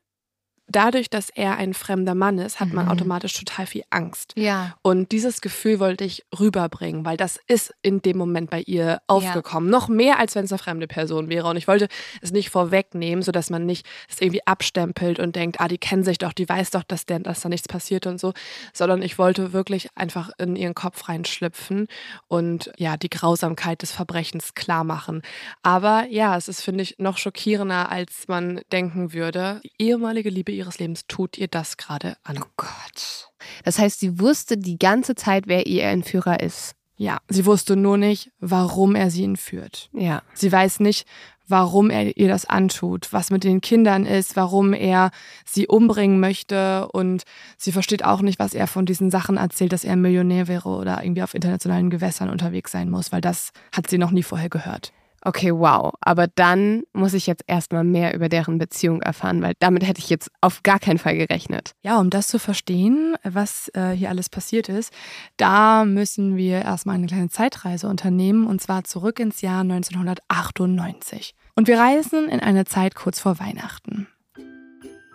dadurch, dass er ein fremder Mann ist, hat man Mhm. automatisch total viel Angst. Ja. Und dieses Gefühl wollte ich rüberbringen, weil das ist in dem Moment bei ihr aufgekommen. Noch mehr, als wenn es eine fremde Person wäre. Und ich wollte es nicht vorwegnehmen, sodass man nicht es irgendwie abstempelt und denkt, ah, die kennen sich doch, die weiß doch, dass, der, dass da nichts passiert und so. Sondern ich wollte wirklich einfach in ihren Kopf reinschlüpfen und ja, die Grausamkeit des Verbrechens klar machen. Aber ja, es ist, finde ich, noch schockierender, als man denken würde. Die ehemalige Liebe ihres Lebens tut ihr das gerade an. Oh Gott. Das heißt, sie wusste die ganze Zeit, wer ihr Entführer ist. Ja, sie wusste nur nicht, warum er sie entführt. Ja. Sie weiß nicht, warum er ihr das antut, was mit den Kindern ist, warum er sie umbringen möchte und sie versteht auch nicht, was er von diesen Sachen erzählt, dass er Millionär wäre oder irgendwie auf internationalen Gewässern unterwegs sein muss, weil das hat sie noch nie vorher gehört. Okay, wow. Aber dann muss ich jetzt erstmal mehr über deren Beziehung erfahren, weil damit hätte ich jetzt auf gar keinen Fall gerechnet. Ja, um das zu verstehen, was äh, hier alles passiert ist, da müssen wir erstmal eine kleine Zeitreise unternehmen und zwar zurück ins Jahr 1998. Und wir reisen in eine Zeit kurz vor Weihnachten.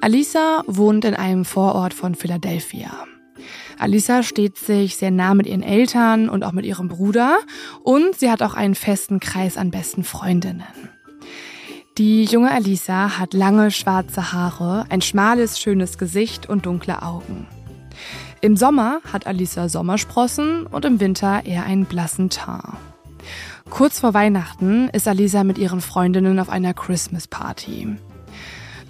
Alisa wohnt in einem Vorort von Philadelphia. Alisa steht sich sehr nah mit ihren Eltern und auch mit ihrem Bruder und sie hat auch einen festen Kreis an besten Freundinnen. Die junge Alisa hat lange schwarze Haare, ein schmales, schönes Gesicht und dunkle Augen. Im Sommer hat Alisa Sommersprossen und im Winter eher einen blassen Teint. Kurz vor Weihnachten ist Alisa mit ihren Freundinnen auf einer Christmas Party.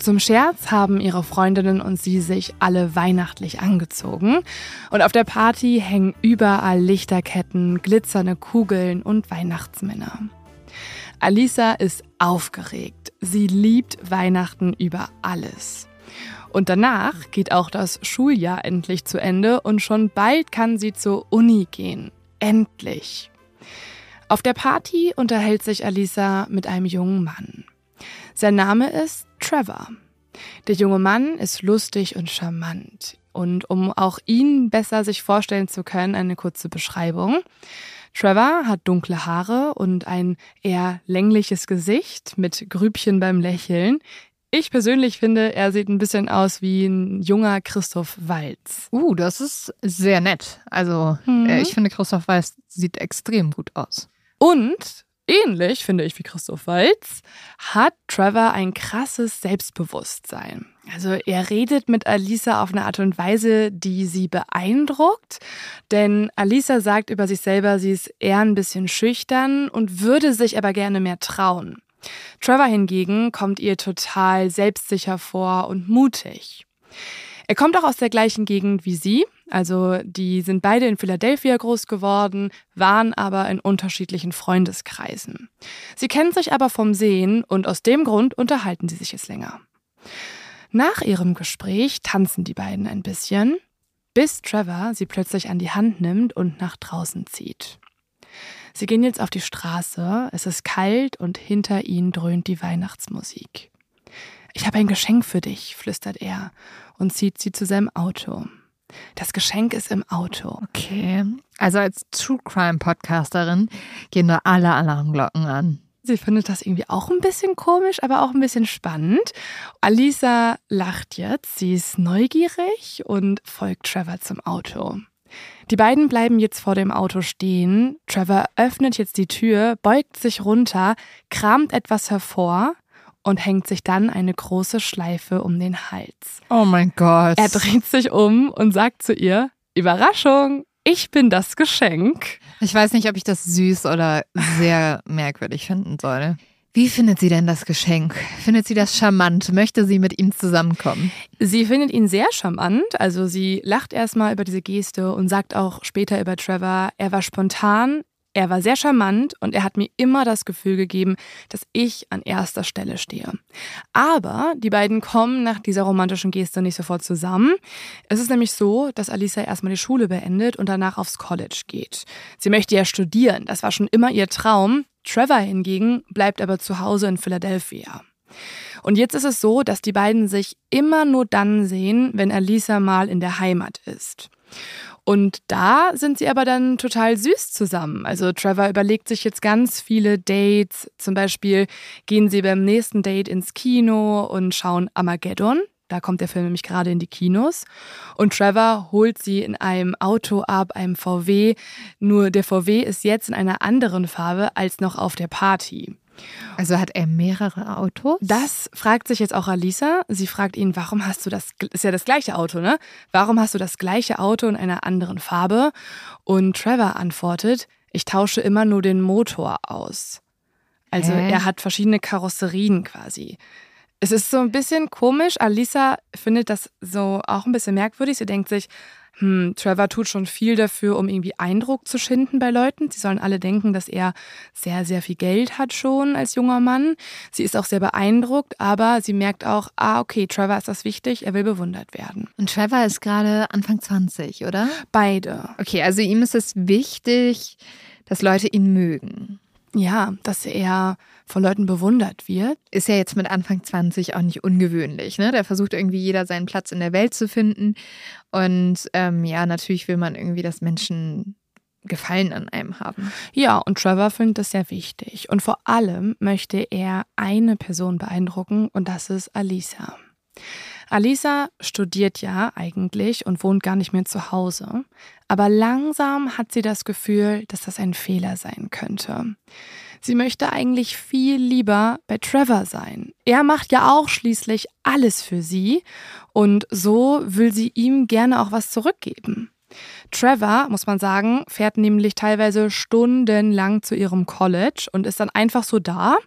Zum Scherz haben ihre Freundinnen und sie sich alle weihnachtlich angezogen. Und auf der Party hängen überall Lichterketten, glitzernde Kugeln und Weihnachtsmänner. Alisa ist aufgeregt. Sie liebt Weihnachten über alles. Und danach geht auch das Schuljahr endlich zu Ende und schon bald kann sie zur Uni gehen. Endlich. Auf der Party unterhält sich Alisa mit einem jungen Mann. Sein Name ist Trevor. Der junge Mann ist lustig und charmant. Und um auch ihn besser sich vorstellen zu können, eine kurze Beschreibung. Trevor hat dunkle Haare und ein eher längliches Gesicht mit Grübchen beim Lächeln. Ich persönlich finde, er sieht ein bisschen aus wie ein junger Christoph Walz. Uh, das ist sehr nett. Also, Mhm. äh, ich finde, Christoph Weiß sieht extrem gut aus. Und ähnlich, finde ich, wie Christoph Walz, hat Trevor ein krasses Selbstbewusstsein. Also er redet mit Alisa auf eine Art und Weise, die sie beeindruckt. Denn Alisa sagt über sich selber, sie ist eher ein bisschen schüchtern und würde sich aber gerne mehr trauen. Trevor hingegen kommt ihr total selbstsicher vor und mutig. Er kommt auch aus der gleichen Gegend wie sie, also die sind beide in Philadelphia groß geworden, waren aber in unterschiedlichen Freundeskreisen. Sie kennen sich aber vom Sehen und aus dem Grund unterhalten sie sich jetzt länger. Nach ihrem Gespräch tanzen die beiden ein bisschen, bis Trevor sie plötzlich an die Hand nimmt und nach draußen zieht. Sie gehen jetzt auf die Straße, es ist kalt und hinter ihnen dröhnt die Weihnachtsmusik. Ich habe ein Geschenk für dich, flüstert er und zieht sie zu seinem Auto. Das Geschenk ist im Auto. Okay. Also als True Crime Podcasterin gehen da alle Alarmglocken an. Sie findet das irgendwie auch ein bisschen komisch, aber auch ein bisschen spannend. Alisa lacht jetzt, sie ist neugierig und folgt Trevor zum Auto. Die beiden bleiben jetzt vor dem Auto stehen. Trevor öffnet jetzt die Tür, beugt sich runter, kramt etwas hervor und hängt sich dann eine große Schleife um den Hals. Oh mein Gott. Er dreht sich um und sagt zu ihr, Überraschung, ich bin das Geschenk. Ich weiß nicht, ob ich das süß oder sehr merkwürdig finden soll. Wie findet sie denn das Geschenk? Findet sie das charmant? Möchte sie mit ihm zusammenkommen? Sie findet ihn sehr charmant. Also sie lacht erstmal über diese Geste und sagt auch später über Trevor, er war spontan, er war sehr charmant und er hat mir immer das Gefühl gegeben, dass ich an erster Stelle stehe. Aber die beiden kommen nach dieser romantischen Geste nicht sofort zusammen. Es ist nämlich so, dass Alisa erstmal die Schule beendet und danach aufs College geht. Sie möchte ja studieren, das war schon immer ihr Traum. Trevor hingegen bleibt aber zu Hause in Philadelphia. Und jetzt ist es so, dass die beiden sich immer nur dann sehen, wenn Alisa mal in der Heimat ist. Und da sind sie aber dann total süß zusammen. Also Trevor überlegt sich jetzt ganz viele Dates. Zum Beispiel gehen sie beim nächsten Date ins Kino und schauen Armageddon. Da kommt der Film nämlich gerade in die Kinos. Und Trevor holt sie in einem Auto ab, einem VW. Nur der VW ist jetzt in einer anderen Farbe als noch auf der Party. Also hat er mehrere Autos? Das fragt sich jetzt auch Alisa. Sie fragt ihn, warum hast du das, ist ja das gleiche Auto, ne? Warum hast du das gleiche Auto in einer anderen Farbe? Und Trevor antwortet, ich tausche immer nur den Motor aus. Also Hä? er hat verschiedene Karosserien quasi. Es ist so ein bisschen komisch. Alisa findet das so auch ein bisschen merkwürdig. Sie denkt sich, hm, Trevor tut schon viel dafür, um irgendwie Eindruck zu schinden bei Leuten. Sie sollen alle denken, dass er sehr, sehr viel Geld hat schon als junger Mann. Sie ist auch sehr beeindruckt, aber sie merkt auch, ah, okay, Trevor ist das wichtig, er will bewundert werden. Und Trevor ist gerade Anfang 20, oder? Beide. Okay, also ihm ist es wichtig, dass Leute ihn mögen. Ja, dass er von Leuten bewundert wird. Ist ja jetzt mit Anfang 20 auch nicht ungewöhnlich. Ne? Der versucht irgendwie jeder seinen Platz in der Welt zu finden. Und ähm, ja, natürlich will man irgendwie, dass Menschen Gefallen an einem haben. Ja, und Trevor findet das sehr wichtig. Und vor allem möchte er eine Person beeindrucken und das ist Alisa. Alisa studiert ja eigentlich und wohnt gar nicht mehr zu Hause. Aber langsam hat sie das Gefühl, dass das ein Fehler sein könnte. Sie möchte eigentlich viel lieber bei Trevor sein. Er macht ja auch schließlich alles für sie und so will sie ihm gerne auch was zurückgeben. Trevor, muss man sagen, fährt nämlich teilweise stundenlang zu ihrem College und ist dann einfach so da.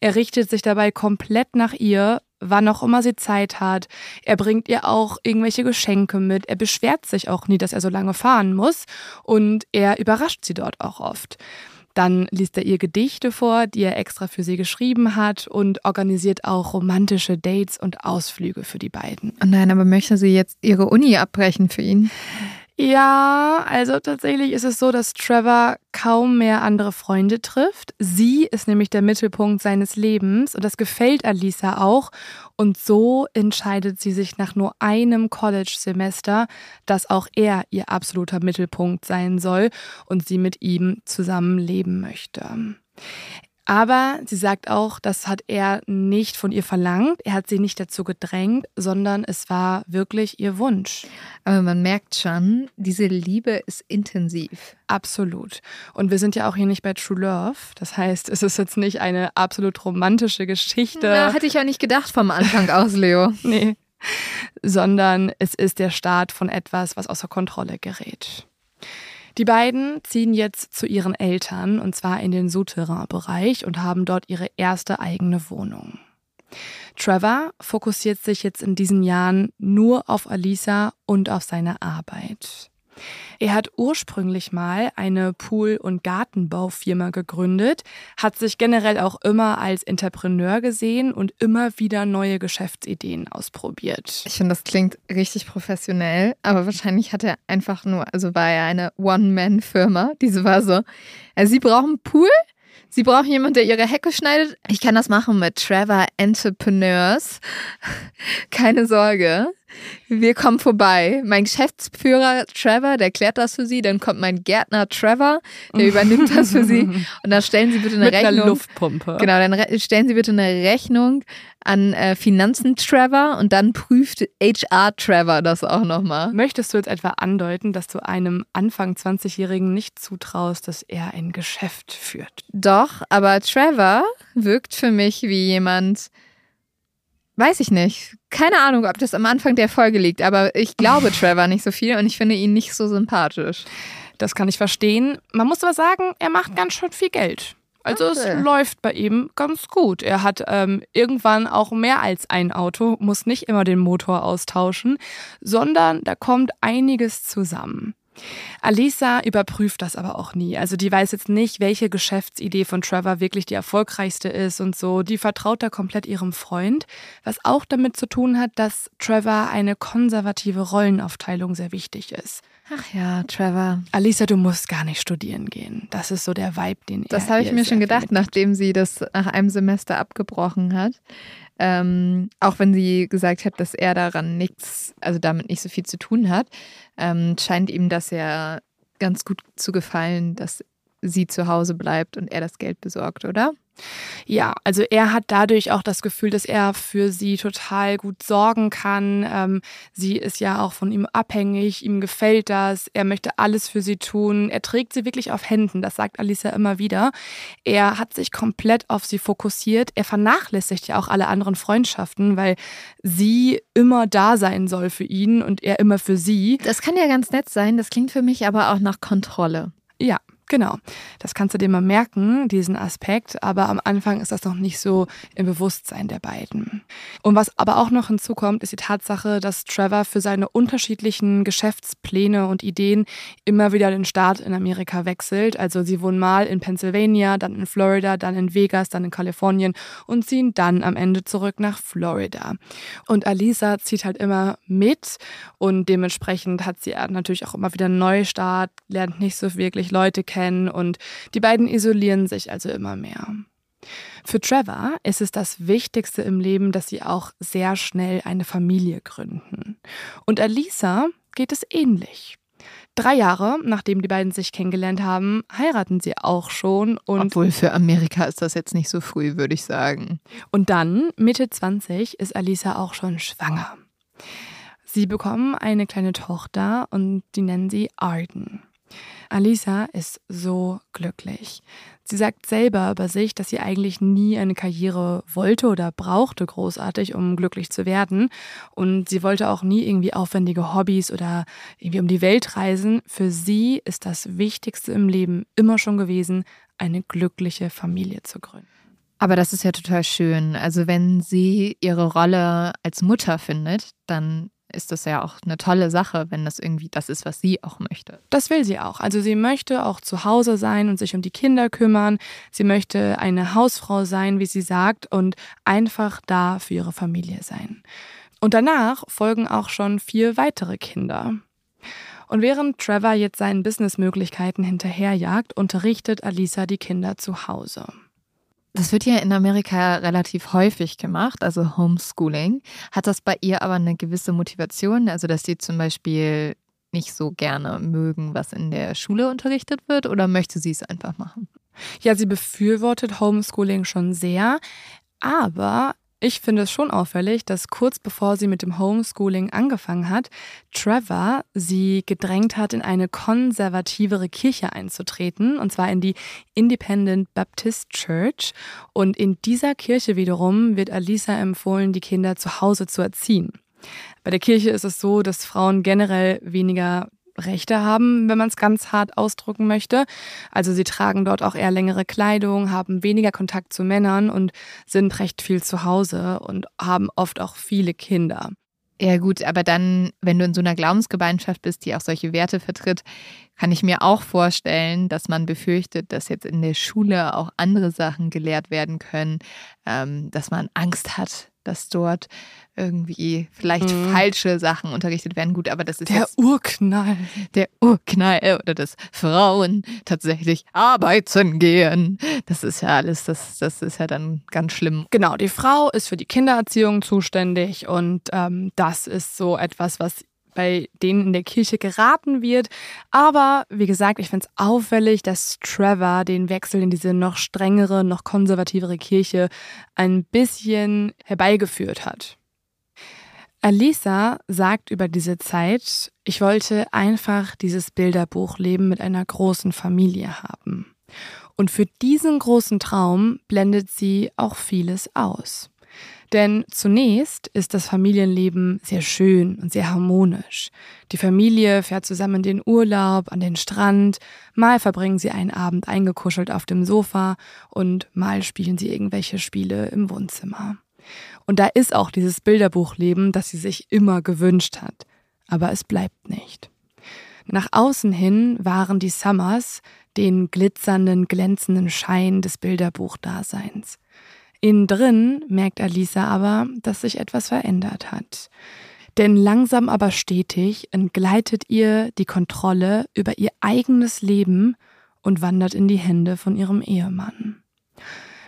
Er richtet sich dabei komplett nach ihr, wann auch immer sie Zeit hat. Er bringt ihr auch irgendwelche Geschenke mit. Er beschwert sich auch nie, dass er so lange fahren muss und er überrascht sie dort auch oft. Dann liest er ihr Gedichte vor, die er extra für sie geschrieben hat und organisiert auch romantische Dates und Ausflüge für die beiden. Oh nein, aber möchte sie jetzt ihre Uni abbrechen für ihn? Ja, also tatsächlich ist es so, dass Trevor kaum mehr andere Freunde trifft. Sie ist nämlich der Mittelpunkt seines Lebens und das gefällt Alisa auch. Und so entscheidet sie sich nach nur einem College-Semester, dass auch er ihr absoluter Mittelpunkt sein soll und sie mit ihm zusammen leben möchte. Aber sie sagt auch, das hat er nicht von ihr verlangt. Er hat sie nicht dazu gedrängt, sondern es war wirklich ihr Wunsch. Aber man merkt schon, diese Liebe ist intensiv. Absolut. Und wir sind ja auch hier nicht bei True Love. Das heißt, es ist jetzt nicht eine absolut romantische Geschichte. Na, hatte ich ja nicht gedacht vom Anfang aus, Leo. *laughs* nee. Sondern es ist der Start von etwas, was außer Kontrolle gerät. Die beiden ziehen jetzt zu ihren Eltern und zwar in den Souterrain-Bereich und haben dort ihre erste eigene Wohnung. Trevor fokussiert sich jetzt in diesen Jahren nur auf Alisa und auf seine Arbeit. Er hat ursprünglich mal eine Pool- und Gartenbaufirma gegründet, hat sich generell auch immer als Entrepreneur gesehen und immer wieder neue Geschäftsideen ausprobiert. Ich finde, das klingt richtig professionell, aber wahrscheinlich hat er einfach nur, also war er eine One-Man-Firma. Diese war so, also sie brauchen Pool, Sie brauchen jemanden, der ihre Hecke schneidet. Ich kann das machen mit Trevor Entrepreneurs. *laughs* Keine Sorge. Wir kommen vorbei. Mein Geschäftsführer Trevor, der klärt das für Sie. Dann kommt mein Gärtner Trevor, der *laughs* übernimmt das für Sie. Und dann stellen Sie bitte eine Mit Rechnung. Einer Luftpumpe. Genau, dann stellen Sie bitte eine Rechnung an äh, Finanzen Trevor und dann prüft HR Trevor das auch nochmal. Möchtest du jetzt etwa andeuten, dass du einem Anfang 20-Jährigen nicht zutraust, dass er ein Geschäft führt? Doch, aber Trevor wirkt für mich wie jemand, weiß ich nicht. Keine Ahnung, ob das am Anfang der Folge liegt, aber ich glaube *laughs* Trevor nicht so viel und ich finde ihn nicht so sympathisch. Das kann ich verstehen. Man muss aber sagen, er macht ganz schön viel Geld. Also okay. es läuft bei ihm ganz gut. Er hat ähm, irgendwann auch mehr als ein Auto, muss nicht immer den Motor austauschen, sondern da kommt einiges zusammen. Alisa überprüft das aber auch nie. Also die weiß jetzt nicht, welche Geschäftsidee von Trevor wirklich die erfolgreichste ist und so. Die vertraut da komplett ihrem Freund, was auch damit zu tun hat, dass Trevor eine konservative Rollenaufteilung sehr wichtig ist. Ach ja, Trevor. Alisa, du musst gar nicht studieren gehen. Das ist so der Vibe, den Das habe ich mir schon gedacht, nachdem sie das nach einem Semester abgebrochen hat. Ähm, auch wenn sie gesagt hat, dass er daran nichts, also damit nicht so viel zu tun hat, ähm, scheint ihm das ja ganz gut zu gefallen, dass sie zu Hause bleibt und er das Geld besorgt, oder? Ja, also er hat dadurch auch das Gefühl, dass er für sie total gut sorgen kann. Ähm, sie ist ja auch von ihm abhängig, ihm gefällt das, er möchte alles für sie tun. Er trägt sie wirklich auf Händen, das sagt Alicia immer wieder. Er hat sich komplett auf sie fokussiert. Er vernachlässigt ja auch alle anderen Freundschaften, weil sie immer da sein soll für ihn und er immer für sie. Das kann ja ganz nett sein, das klingt für mich aber auch nach Kontrolle. Ja, Genau, das kannst du dir mal merken, diesen Aspekt, aber am Anfang ist das noch nicht so im Bewusstsein der beiden. Und was aber auch noch hinzukommt, ist die Tatsache, dass Trevor für seine unterschiedlichen Geschäftspläne und Ideen immer wieder den Staat in Amerika wechselt. Also sie wohnen mal in Pennsylvania, dann in Florida, dann in Vegas, dann in Kalifornien und ziehen dann am Ende zurück nach Florida. Und Alisa zieht halt immer mit und dementsprechend hat sie natürlich auch immer wieder einen Neustart, lernt nicht so wirklich Leute kennen kennen und die beiden isolieren sich also immer mehr. Für Trevor ist es das Wichtigste im Leben, dass sie auch sehr schnell eine Familie gründen. Und Alisa geht es ähnlich. Drei Jahre, nachdem die beiden sich kennengelernt haben, heiraten sie auch schon. Und Obwohl für Amerika ist das jetzt nicht so früh, würde ich sagen. Und dann, Mitte 20, ist Alisa auch schon schwanger. Sie bekommen eine kleine Tochter und die nennen sie Arden. Alisa ist so glücklich. Sie sagt selber über sich, dass sie eigentlich nie eine Karriere wollte oder brauchte großartig, um glücklich zu werden. Und sie wollte auch nie irgendwie aufwendige Hobbys oder irgendwie um die Welt reisen. Für sie ist das Wichtigste im Leben immer schon gewesen, eine glückliche Familie zu gründen. Aber das ist ja total schön. Also wenn sie ihre Rolle als Mutter findet, dann ist das ja auch eine tolle Sache, wenn das irgendwie das ist, was sie auch möchte. Das will sie auch. Also sie möchte auch zu Hause sein und sich um die Kinder kümmern. Sie möchte eine Hausfrau sein, wie sie sagt, und einfach da für ihre Familie sein. Und danach folgen auch schon vier weitere Kinder. Und während Trevor jetzt seinen Businessmöglichkeiten hinterherjagt, unterrichtet Alisa die Kinder zu Hause. Das wird ja in Amerika relativ häufig gemacht, also Homeschooling. Hat das bei ihr aber eine gewisse Motivation, also dass sie zum Beispiel nicht so gerne mögen, was in der Schule unterrichtet wird, oder möchte sie es einfach machen? Ja, sie befürwortet Homeschooling schon sehr, aber ich finde es schon auffällig, dass kurz bevor sie mit dem Homeschooling angefangen hat, Trevor sie gedrängt hat, in eine konservativere Kirche einzutreten, und zwar in die Independent Baptist Church. Und in dieser Kirche wiederum wird Alisa empfohlen, die Kinder zu Hause zu erziehen. Bei der Kirche ist es so, dass Frauen generell weniger Rechte haben, wenn man es ganz hart ausdrücken möchte. Also sie tragen dort auch eher längere Kleidung, haben weniger Kontakt zu Männern und sind recht viel zu Hause und haben oft auch viele Kinder. Ja gut, aber dann, wenn du in so einer Glaubensgemeinschaft bist, die auch solche Werte vertritt, kann ich mir auch vorstellen, dass man befürchtet, dass jetzt in der Schule auch andere Sachen gelehrt werden können, ähm, dass man Angst hat, dass dort irgendwie vielleicht mhm. falsche Sachen unterrichtet werden. Gut, aber das ist der Urknall. Der Urknall oder dass Frauen tatsächlich arbeiten gehen. Das ist ja alles, das, das ist ja dann ganz schlimm. Genau, die Frau ist für die Kindererziehung zuständig und ähm, das ist so etwas, was bei denen in der Kirche geraten wird. Aber wie gesagt, ich finde es auffällig, dass Trevor den Wechsel in diese noch strengere, noch konservativere Kirche ein bisschen herbeigeführt hat. Alisa sagt über diese Zeit, ich wollte einfach dieses Bilderbuchleben mit einer großen Familie haben. Und für diesen großen Traum blendet sie auch vieles aus. Denn zunächst ist das Familienleben sehr schön und sehr harmonisch. Die Familie fährt zusammen in den Urlaub, an den Strand, mal verbringen sie einen Abend eingekuschelt auf dem Sofa und mal spielen sie irgendwelche Spiele im Wohnzimmer. Und da ist auch dieses Bilderbuchleben, das sie sich immer gewünscht hat. Aber es bleibt nicht. Nach außen hin waren die Summers den glitzernden, glänzenden Schein des Bilderbuchdaseins. Innen drin merkt Alisa aber, dass sich etwas verändert hat. Denn langsam aber stetig entgleitet ihr die Kontrolle über ihr eigenes Leben und wandert in die Hände von ihrem Ehemann.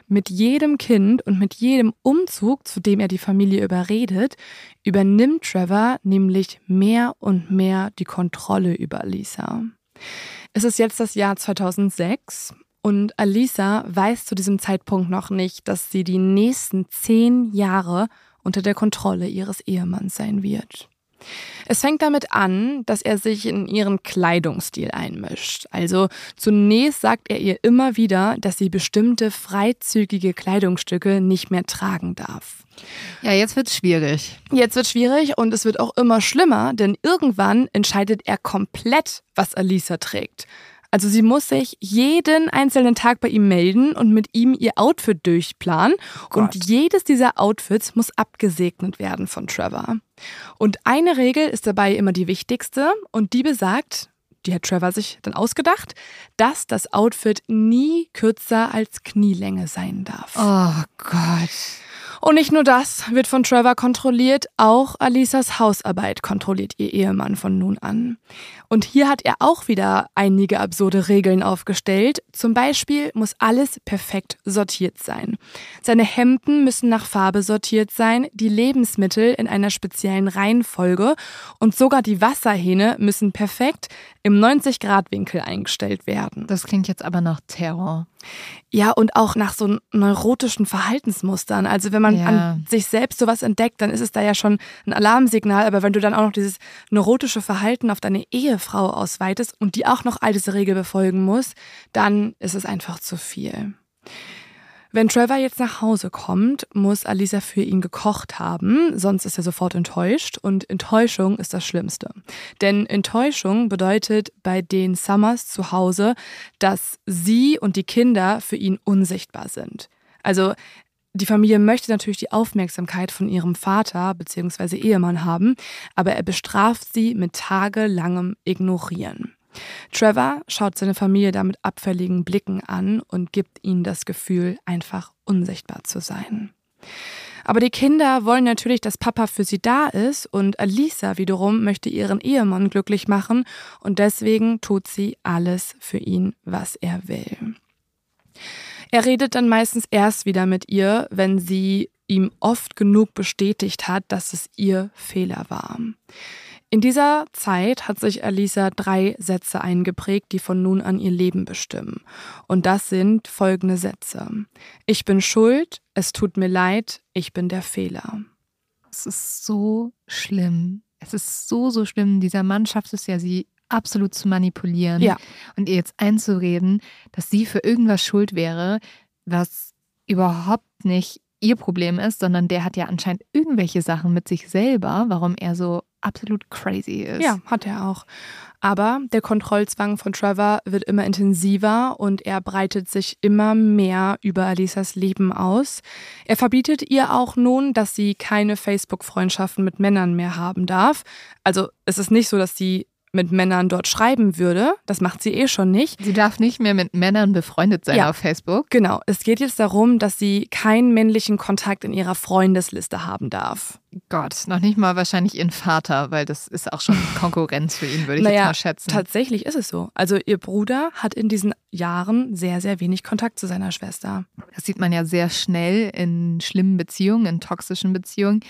Mit jedem Kind und mit jedem Umzug, zu dem er die Familie überredet, übernimmt Trevor nämlich mehr und mehr die Kontrolle über Alisa. Es ist jetzt das Jahr 2006 und Alisa weiß zu diesem Zeitpunkt noch nicht, dass sie die nächsten zehn Jahre unter der Kontrolle ihres Ehemanns sein wird. Es fängt damit an, dass er sich in ihren Kleidungsstil einmischt. Also zunächst sagt er ihr immer wieder, dass sie bestimmte freizügige Kleidungsstücke nicht mehr tragen darf. Ja, jetzt wird's schwierig. Jetzt wird schwierig und es wird auch immer schlimmer, denn irgendwann entscheidet er komplett, was Alisa trägt. Also sie muss sich jeden einzelnen Tag bei ihm melden und mit ihm ihr Outfit durchplanen. Oh und jedes dieser Outfits muss abgesegnet werden von Trevor. Und eine Regel ist dabei immer die wichtigste und die besagt, die hat Trevor sich dann ausgedacht, dass das Outfit nie kürzer als Knielänge sein darf. Oh Gott. Und nicht nur das wird von Trevor kontrolliert, auch Alisas Hausarbeit kontrolliert ihr Ehemann von nun an. Und hier hat er auch wieder einige absurde Regeln aufgestellt. Zum Beispiel muss alles perfekt sortiert sein. Seine Hemden müssen nach Farbe sortiert sein, die Lebensmittel in einer speziellen Reihenfolge und sogar die Wasserhähne müssen perfekt im 90-Grad-Winkel eingestellt werden. Das klingt jetzt aber nach Terror. Ja, und auch nach so neurotischen Verhaltensmustern. Also wenn man ja. an sich selbst sowas entdeckt, dann ist es da ja schon ein Alarmsignal. Aber wenn du dann auch noch dieses neurotische Verhalten auf deine Ehefrau ausweitest und die auch noch all diese Regeln befolgen muss, dann ist es einfach zu viel. Wenn Trevor jetzt nach Hause kommt, muss Alisa für ihn gekocht haben, sonst ist er sofort enttäuscht und Enttäuschung ist das Schlimmste. Denn Enttäuschung bedeutet bei den Summers zu Hause, dass sie und die Kinder für ihn unsichtbar sind. Also die Familie möchte natürlich die Aufmerksamkeit von ihrem Vater bzw. Ehemann haben, aber er bestraft sie mit tagelangem Ignorieren. Trevor schaut seine Familie damit abfälligen Blicken an und gibt ihnen das Gefühl, einfach unsichtbar zu sein. Aber die Kinder wollen natürlich, dass Papa für sie da ist und Alisa wiederum möchte ihren Ehemann glücklich machen und deswegen tut sie alles für ihn, was er will. Er redet dann meistens erst wieder mit ihr, wenn sie ihm oft genug bestätigt hat, dass es ihr Fehler war. In dieser Zeit hat sich Alisa drei Sätze eingeprägt, die von nun an ihr Leben bestimmen. Und das sind folgende Sätze. Ich bin schuld, es tut mir leid, ich bin der Fehler. Es ist so schlimm. Es ist so, so schlimm. Dieser Mann schafft es ja, sie absolut zu manipulieren ja. und ihr jetzt einzureden, dass sie für irgendwas schuld wäre, was überhaupt nicht ihr Problem ist, sondern der hat ja anscheinend irgendwelche Sachen mit sich selber, warum er so absolut crazy ist. Ja, hat er auch. Aber der Kontrollzwang von Trevor wird immer intensiver und er breitet sich immer mehr über Alisas Leben aus. Er verbietet ihr auch nun, dass sie keine Facebook-Freundschaften mit Männern mehr haben darf. Also es ist nicht so, dass sie mit Männern dort schreiben würde. Das macht sie eh schon nicht. Sie darf nicht mehr mit Männern befreundet sein ja, auf Facebook. Genau. Es geht jetzt darum, dass sie keinen männlichen Kontakt in ihrer Freundesliste haben darf. Gott, noch nicht mal wahrscheinlich ihren Vater, weil das ist auch schon *laughs* Konkurrenz für ihn, würde ich naja, jetzt mal schätzen. Tatsächlich ist es so. Also ihr Bruder hat in diesen Jahren sehr, sehr wenig Kontakt zu seiner Schwester. Das sieht man ja sehr schnell in schlimmen Beziehungen, in toxischen Beziehungen,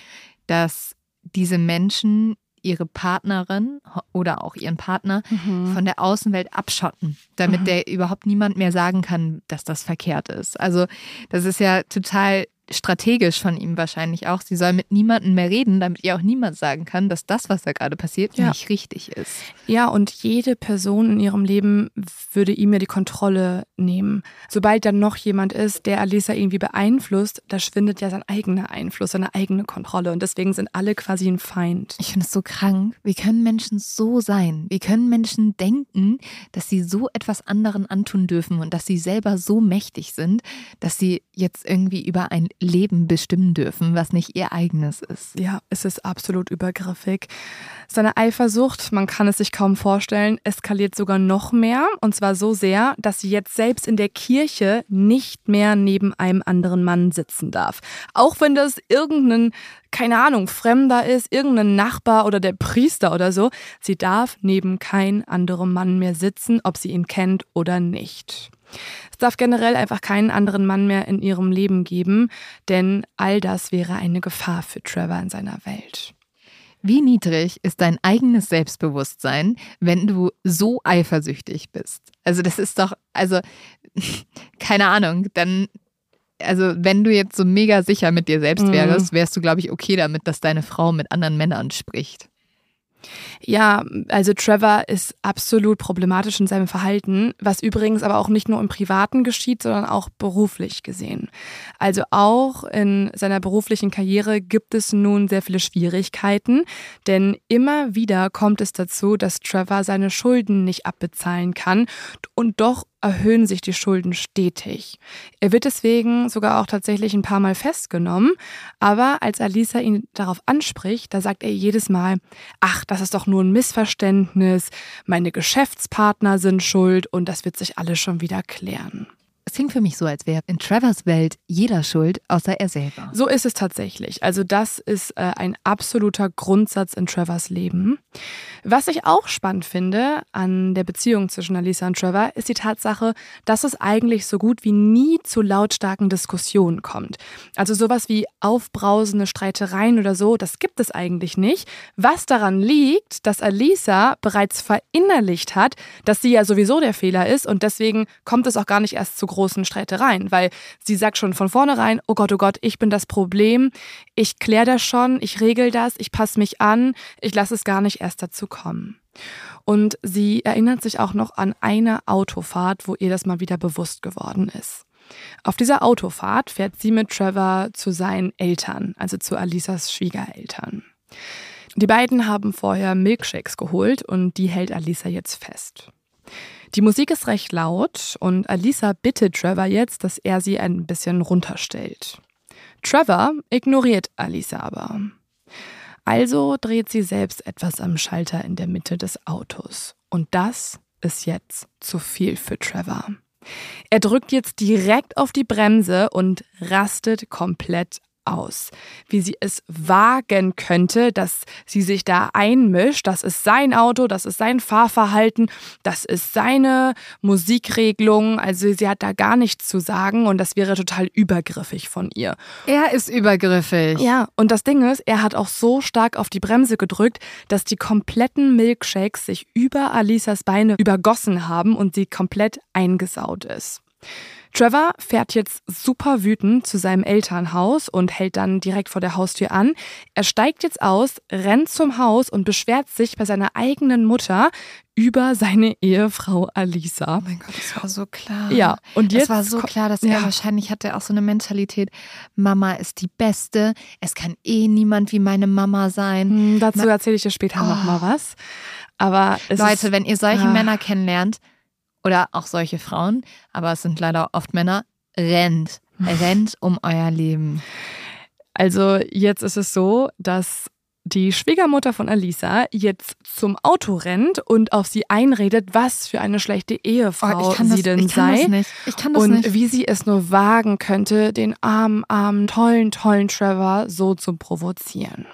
dass diese Menschen ihre Partnerin oder auch ihren Partner mhm. von der Außenwelt abschotten, damit mhm. der überhaupt niemand mehr sagen kann, dass das verkehrt ist. Also das ist ja total strategisch von ihm wahrscheinlich auch. Sie soll mit niemandem mehr reden, damit ihr auch niemand sagen kann, dass das, was da gerade passiert, ja. nicht richtig ist. Ja, und jede Person in ihrem Leben würde ihm ja die Kontrolle nehmen. Sobald dann noch jemand ist, der Alisa irgendwie beeinflusst, da schwindet ja sein eigener Einfluss, seine eigene Kontrolle. Und deswegen sind alle quasi ein Feind. Ich finde es so krank. Wie können Menschen so sein? Wie können Menschen denken, dass sie so etwas anderen antun dürfen und dass sie selber so mächtig sind, dass sie jetzt irgendwie über ein Leben bestimmen dürfen, was nicht ihr eigenes ist. Ja, es ist absolut übergriffig. Seine Eifersucht, man kann es sich kaum vorstellen, eskaliert sogar noch mehr. Und zwar so sehr, dass sie jetzt selbst in der Kirche nicht mehr neben einem anderen Mann sitzen darf. Auch wenn das irgendein, keine Ahnung, Fremder ist, irgendein Nachbar oder der Priester oder so. Sie darf neben kein anderem Mann mehr sitzen, ob sie ihn kennt oder nicht. Es darf generell einfach keinen anderen Mann mehr in ihrem Leben geben, denn all das wäre eine Gefahr für Trevor in seiner Welt. Wie niedrig ist dein eigenes Selbstbewusstsein, wenn du so eifersüchtig bist? Also das ist doch, also *laughs* keine Ahnung, dann, also wenn du jetzt so mega sicher mit dir selbst mhm. wärst, wärst du, glaube ich, okay damit, dass deine Frau mit anderen Männern spricht. Ja, also Trevor ist absolut problematisch in seinem Verhalten, was übrigens aber auch nicht nur im Privaten geschieht, sondern auch beruflich gesehen. Also auch in seiner beruflichen Karriere gibt es nun sehr viele Schwierigkeiten, denn immer wieder kommt es dazu, dass Trevor seine Schulden nicht abbezahlen kann und doch erhöhen sich die Schulden stetig. Er wird deswegen sogar auch tatsächlich ein paar Mal festgenommen, aber als Alisa ihn darauf anspricht, da sagt er jedes Mal, ach, das ist doch nur ein Missverständnis, meine Geschäftspartner sind schuld und das wird sich alles schon wieder klären. Es klingt für mich so, als wäre in Trevors Welt jeder schuld, außer er selber. So ist es tatsächlich. Also das ist äh, ein absoluter Grundsatz in Trevors Leben. Was ich auch spannend finde an der Beziehung zwischen Alisa und Trevor, ist die Tatsache, dass es eigentlich so gut wie nie zu lautstarken Diskussionen kommt. Also sowas wie aufbrausende Streitereien oder so, das gibt es eigentlich nicht. Was daran liegt, dass Alisa bereits verinnerlicht hat, dass sie ja sowieso der Fehler ist und deswegen kommt es auch gar nicht erst zu großen Streitereien, weil sie sagt schon von vornherein, oh Gott, oh Gott, ich bin das Problem, ich kläre das schon, ich regel das, ich passe mich an, ich lasse es gar nicht erst dazu kommen. Und sie erinnert sich auch noch an eine Autofahrt, wo ihr das mal wieder bewusst geworden ist. Auf dieser Autofahrt fährt sie mit Trevor zu seinen Eltern, also zu Alisas Schwiegereltern. Die beiden haben vorher Milkshakes geholt und die hält Alisa jetzt fest. Die Musik ist recht laut und Alisa bittet Trevor jetzt, dass er sie ein bisschen runterstellt. Trevor ignoriert Alisa aber. Also dreht sie selbst etwas am Schalter in der Mitte des Autos. Und das ist jetzt zu viel für Trevor. Er drückt jetzt direkt auf die Bremse und rastet komplett aus, wie sie es wagen könnte, dass sie sich da einmischt. Das ist sein Auto, das ist sein Fahrverhalten, das ist seine Musikregelung. Also sie hat da gar nichts zu sagen und das wäre total übergriffig von ihr. Er ist übergriffig. Ja, und das Ding ist, er hat auch so stark auf die Bremse gedrückt, dass die kompletten Milkshakes sich über Alisas Beine übergossen haben und sie komplett eingesaut ist. Trevor fährt jetzt super wütend zu seinem Elternhaus und hält dann direkt vor der Haustür an. Er steigt jetzt aus, rennt zum Haus und beschwert sich bei seiner eigenen Mutter über seine Ehefrau Alisa. Oh mein Gott, das war so klar. Ja, und jetzt. Es war so klar, dass er wahrscheinlich hatte auch so eine Mentalität, Mama ist die Beste, es kann eh niemand wie meine Mama sein. Hm, dazu erzähle ich dir später oh. noch mal was. Aber Leute, wenn ihr solche ah. Männer kennenlernt, oder auch solche Frauen, aber es sind leider oft Männer, rennt, rennt *laughs* um euer Leben. Also jetzt ist es so, dass die Schwiegermutter von Alisa jetzt zum Auto rennt und auf sie einredet, was für eine schlechte Ehefrau oh, sie das, denn sei. Ich kann das und nicht. wie sie es nur wagen könnte, den armen, armen, tollen, tollen Trevor so zu provozieren.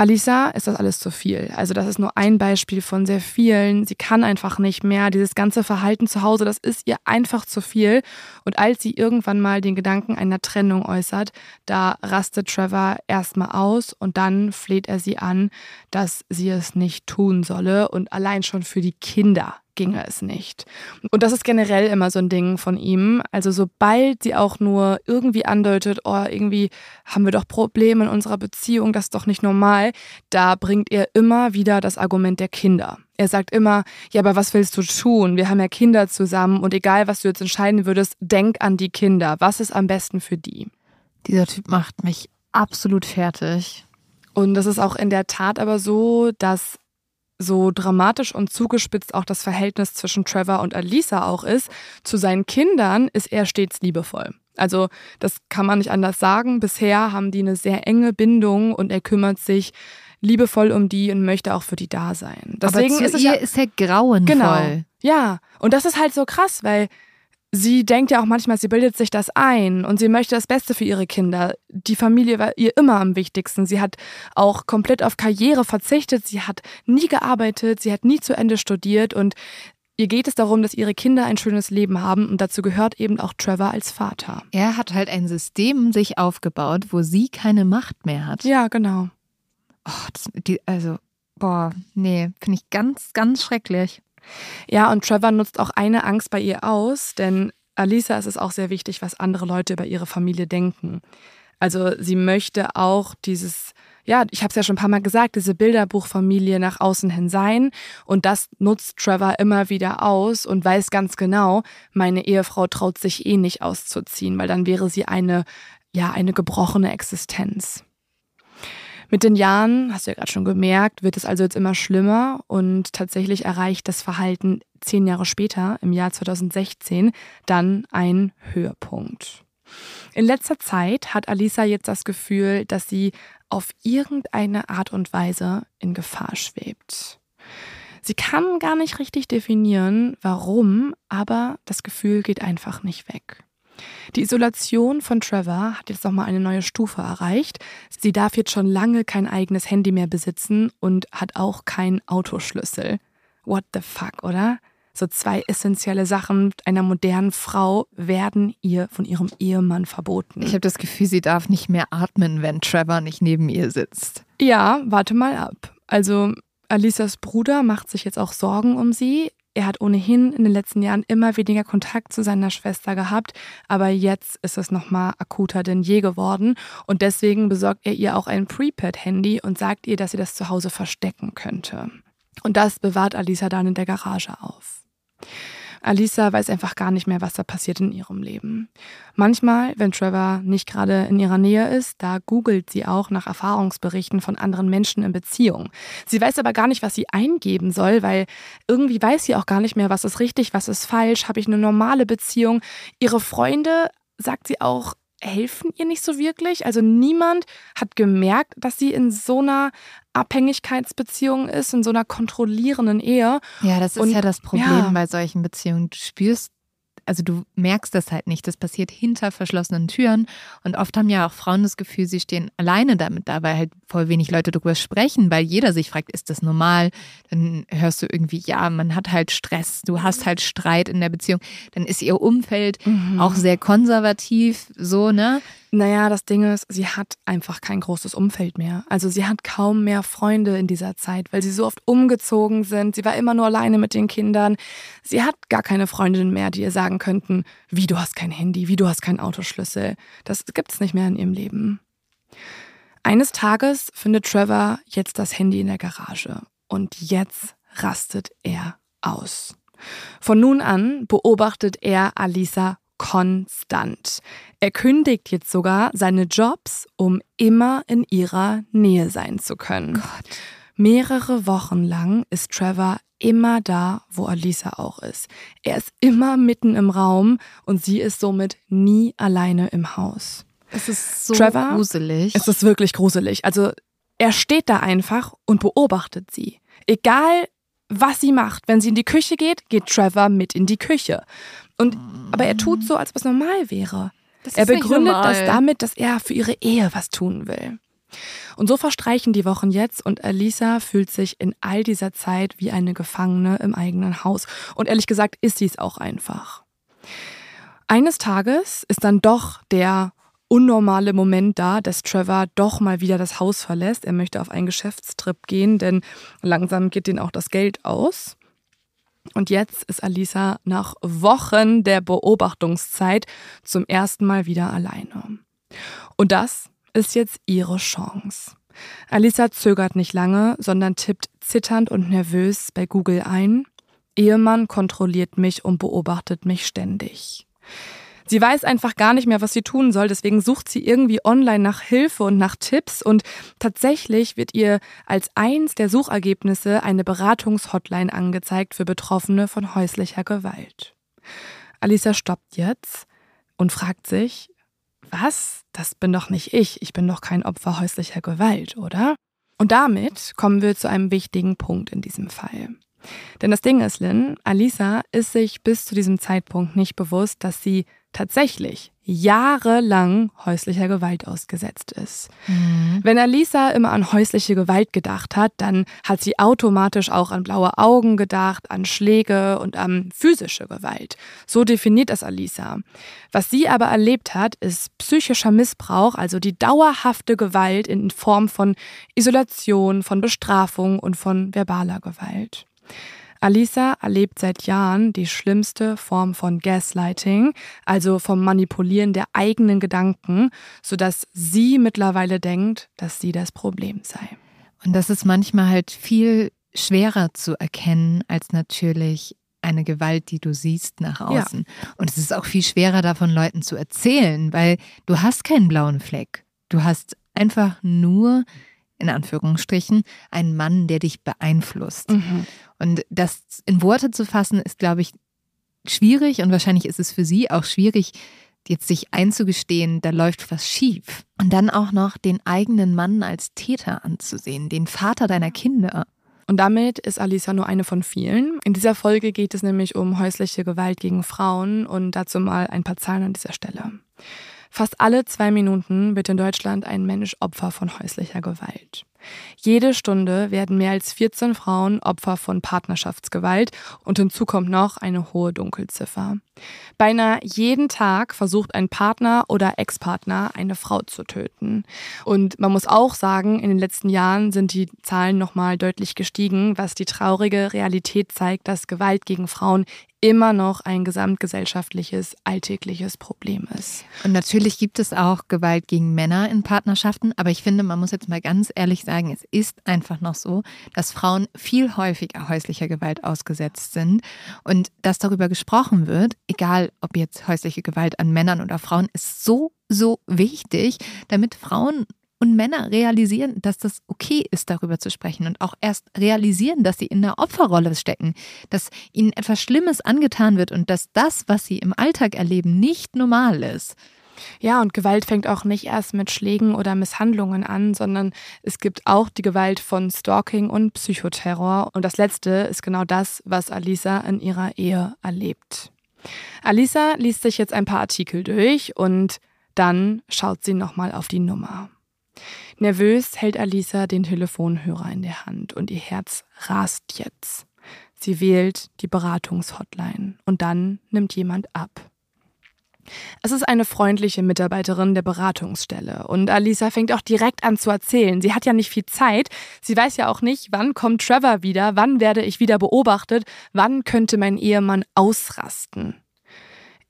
Alisa ist das alles zu viel. Also das ist nur ein Beispiel von sehr vielen. Sie kann einfach nicht mehr. Dieses ganze Verhalten zu Hause, das ist ihr einfach zu viel. Und als sie irgendwann mal den Gedanken einer Trennung äußert, da rastet Trevor erstmal aus und dann fleht er sie an, dass sie es nicht tun solle und allein schon für die Kinder ginge es nicht. Und das ist generell immer so ein Ding von ihm. Also sobald sie auch nur irgendwie andeutet, oh, irgendwie haben wir doch Probleme in unserer Beziehung, das ist doch nicht normal, da bringt er immer wieder das Argument der Kinder. Er sagt immer, ja, aber was willst du tun? Wir haben ja Kinder zusammen und egal, was du jetzt entscheiden würdest, denk an die Kinder. Was ist am besten für die? Dieser Typ macht mich absolut fertig. Und das ist auch in der Tat aber so, dass so dramatisch und zugespitzt auch das Verhältnis zwischen Trevor und Alisa auch ist, zu seinen Kindern ist er stets liebevoll. Also das kann man nicht anders sagen. Bisher haben die eine sehr enge Bindung und er kümmert sich liebevoll um die und möchte auch für die da sein. Deswegen Aber zu ist ihr ja, ist er grauenvoll. Genau. Ja, und das ist halt so krass, weil sie denkt ja auch manchmal, sie bildet sich das ein und sie möchte das Beste für ihre Kinder. Die Familie war ihr immer am wichtigsten. Sie hat auch komplett auf Karriere verzichtet. Sie hat nie gearbeitet. Sie hat nie zu Ende studiert und Ihr geht es darum, dass ihre Kinder ein schönes Leben haben und dazu gehört eben auch Trevor als Vater. Er hat halt ein System sich aufgebaut, wo sie keine Macht mehr hat. Ja, genau. Oh, das, die, also, boah, nee, finde ich ganz, ganz schrecklich. Ja, und Trevor nutzt auch eine Angst bei ihr aus, denn Alisa ist es auch sehr wichtig, was andere Leute über ihre Familie denken. Also sie möchte auch dieses, ja, ich habe es ja schon ein paar Mal gesagt, diese Bilderbuchfamilie nach außen hin sein. Und das nutzt Trevor immer wieder aus und weiß ganz genau, meine Ehefrau traut sich eh nicht auszuziehen, weil dann wäre sie eine, ja, eine gebrochene Existenz. Mit den Jahren, hast du ja gerade schon gemerkt, wird es also jetzt immer schlimmer und tatsächlich erreicht das Verhalten zehn Jahre später, im Jahr 2016, dann einen Höhepunkt. In letzter Zeit hat Alisa jetzt das Gefühl, dass sie auf irgendeine Art und Weise in Gefahr schwebt. Sie kann gar nicht richtig definieren, warum, aber das Gefühl geht einfach nicht weg. Die Isolation von Trevor hat jetzt nochmal eine neue Stufe erreicht. Sie darf jetzt schon lange kein eigenes Handy mehr besitzen und hat auch keinen Autoschlüssel. What the fuck, oder? So zwei essentielle Sachen einer modernen Frau werden ihr von ihrem Ehemann verboten. Ich habe das Gefühl, sie darf nicht mehr atmen, wenn Trevor nicht neben ihr sitzt. Ja, warte mal ab. Also Alisas Bruder macht sich jetzt auch Sorgen um sie. Er hat ohnehin in den letzten Jahren immer weniger Kontakt zu seiner Schwester gehabt, aber jetzt ist es nochmal akuter denn je geworden und deswegen besorgt er ihr auch ein Prepaid-Handy und sagt ihr, dass sie das zu Hause verstecken könnte. Und das bewahrt Alisa dann in der Garage auf. Alisa weiß einfach gar nicht mehr, was da passiert in ihrem Leben. Manchmal, wenn Trevor nicht gerade in ihrer Nähe ist, da googelt sie auch nach Erfahrungsberichten von anderen Menschen in Beziehung. Sie weiß aber gar nicht, was sie eingeben soll, weil irgendwie weiß sie auch gar nicht mehr, was ist richtig, was ist falsch, habe ich eine normale Beziehung. Ihre Freunde, sagt sie auch, helfen ihr nicht so wirklich. Also niemand hat gemerkt, dass sie in so einer Abhängigkeitsbeziehung ist, in so einer kontrollierenden Ehe. Ja, das ist Und, ja das Problem ja. bei solchen Beziehungen. Du spürst also du merkst das halt nicht. Das passiert hinter verschlossenen Türen. Und oft haben ja auch Frauen das Gefühl, sie stehen alleine damit da, weil halt voll wenig Leute darüber sprechen, weil jeder sich fragt, ist das normal? Dann hörst du irgendwie, ja, man hat halt Stress, du hast halt Streit in der Beziehung. Dann ist ihr Umfeld mhm. auch sehr konservativ, so, ne? Naja, das Ding ist, sie hat einfach kein großes Umfeld mehr. Also sie hat kaum mehr Freunde in dieser Zeit, weil sie so oft umgezogen sind. Sie war immer nur alleine mit den Kindern. Sie hat gar keine Freundinnen mehr, die ihr sagen könnten, wie du hast kein Handy, wie du hast keinen Autoschlüssel. Das gibt es nicht mehr in ihrem Leben. Eines Tages findet Trevor jetzt das Handy in der Garage und jetzt rastet er aus. Von nun an beobachtet er Alisa konstant. Er kündigt jetzt sogar seine Jobs, um immer in ihrer Nähe sein zu können. Gott. Mehrere Wochen lang ist Trevor immer da, wo Alisa auch ist. Er ist immer mitten im Raum und sie ist somit nie alleine im Haus. Es ist so Trevor, gruselig. Es ist wirklich gruselig. Also er steht da einfach und beobachtet sie. Egal, was sie macht. Wenn sie in die Küche geht, geht Trevor mit in die Küche. Und, aber er tut so, als ob es normal wäre. er begründet das damit, dass er für ihre Ehe was tun will. Und so verstreichen die Wochen jetzt und Alisa fühlt sich in all dieser Zeit wie eine Gefangene im eigenen Haus. Und ehrlich gesagt ist sie es auch einfach. Eines Tages ist dann doch der unnormale Moment da, dass Trevor doch mal wieder das Haus verlässt. Er möchte auf einen Geschäftstrip gehen, denn langsam geht ihm auch das Geld aus. Und jetzt ist Alisa nach Wochen der Beobachtungszeit zum ersten Mal wieder alleine. Und das ist jetzt ihre Chance. Alisa zögert nicht lange, sondern tippt zitternd und nervös bei Google ein, Ehemann kontrolliert mich und beobachtet mich ständig. Sie weiß einfach gar nicht mehr, was sie tun soll, deswegen sucht sie irgendwie online nach Hilfe und nach Tipps und tatsächlich wird ihr als eins der Suchergebnisse eine Beratungshotline angezeigt für Betroffene von häuslicher Gewalt. Alisa stoppt jetzt und fragt sich, was? Das bin doch nicht ich, ich bin doch kein Opfer häuslicher Gewalt, oder? Und damit kommen wir zu einem wichtigen Punkt in diesem Fall. Denn das Ding ist, Lynn, Alisa ist sich bis zu diesem Zeitpunkt nicht bewusst, dass sie tatsächlich jahrelang häuslicher Gewalt ausgesetzt ist. Mhm. Wenn Alisa immer an häusliche Gewalt gedacht hat, dann hat sie automatisch auch an blaue Augen gedacht, an Schläge und an physische Gewalt. So definiert das Alisa. Was sie aber erlebt hat, ist psychischer Missbrauch, also die dauerhafte Gewalt in Form von Isolation, von Bestrafung und von verbaler Gewalt. Alisa erlebt seit Jahren die schlimmste Form von Gaslighting, also vom Manipulieren der eigenen Gedanken, sodass sie mittlerweile denkt, dass sie das Problem sei. Und das ist manchmal halt viel schwerer zu erkennen als natürlich eine Gewalt, die du siehst nach außen. Ja. Und es ist auch viel schwerer davon Leuten zu erzählen, weil du hast keinen blauen Fleck. Du hast einfach nur in Anführungsstrichen, ein Mann, der dich beeinflusst. Mhm. Und das in Worte zu fassen, ist, glaube ich, schwierig und wahrscheinlich ist es für sie auch schwierig, jetzt sich einzugestehen, da läuft was schief. Und dann auch noch den eigenen Mann als Täter anzusehen, den Vater deiner Kinder. Und damit ist Alisa nur eine von vielen. In dieser Folge geht es nämlich um häusliche Gewalt gegen Frauen und dazu mal ein paar Zahlen an dieser Stelle. Fast alle zwei Minuten wird in Deutschland ein Mensch Opfer von häuslicher Gewalt. Jede Stunde werden mehr als 14 Frauen Opfer von Partnerschaftsgewalt und hinzu kommt noch eine hohe Dunkelziffer. Beinahe jeden Tag versucht ein Partner oder Ex-Partner eine Frau zu töten. Und man muss auch sagen, in den letzten Jahren sind die Zahlen nochmal deutlich gestiegen, was die traurige Realität zeigt, dass Gewalt gegen Frauen immer noch ein gesamtgesellschaftliches, alltägliches Problem ist. Und natürlich gibt es auch Gewalt gegen Männer in Partnerschaften, aber ich finde, man muss jetzt mal ganz ehrlich sagen, es ist einfach noch so, dass Frauen viel häufiger häuslicher Gewalt ausgesetzt sind und dass darüber gesprochen wird, egal ob jetzt häusliche Gewalt an Männern oder Frauen, ist so, so wichtig, damit Frauen und Männer realisieren, dass das okay ist, darüber zu sprechen und auch erst realisieren, dass sie in der Opferrolle stecken, dass ihnen etwas Schlimmes angetan wird und dass das, was sie im Alltag erleben, nicht normal ist. Ja, und Gewalt fängt auch nicht erst mit Schlägen oder Misshandlungen an, sondern es gibt auch die Gewalt von Stalking und Psychoterror. Und das Letzte ist genau das, was Alisa in ihrer Ehe erlebt. Alisa liest sich jetzt ein paar Artikel durch und dann schaut sie nochmal auf die Nummer. Nervös hält Alisa den Telefonhörer in der Hand und ihr Herz rast jetzt. Sie wählt die Beratungshotline und dann nimmt jemand ab. Es ist eine freundliche Mitarbeiterin der Beratungsstelle und Alisa fängt auch direkt an zu erzählen. Sie hat ja nicht viel Zeit. Sie weiß ja auch nicht, wann kommt Trevor wieder, wann werde ich wieder beobachtet, wann könnte mein Ehemann ausrasten.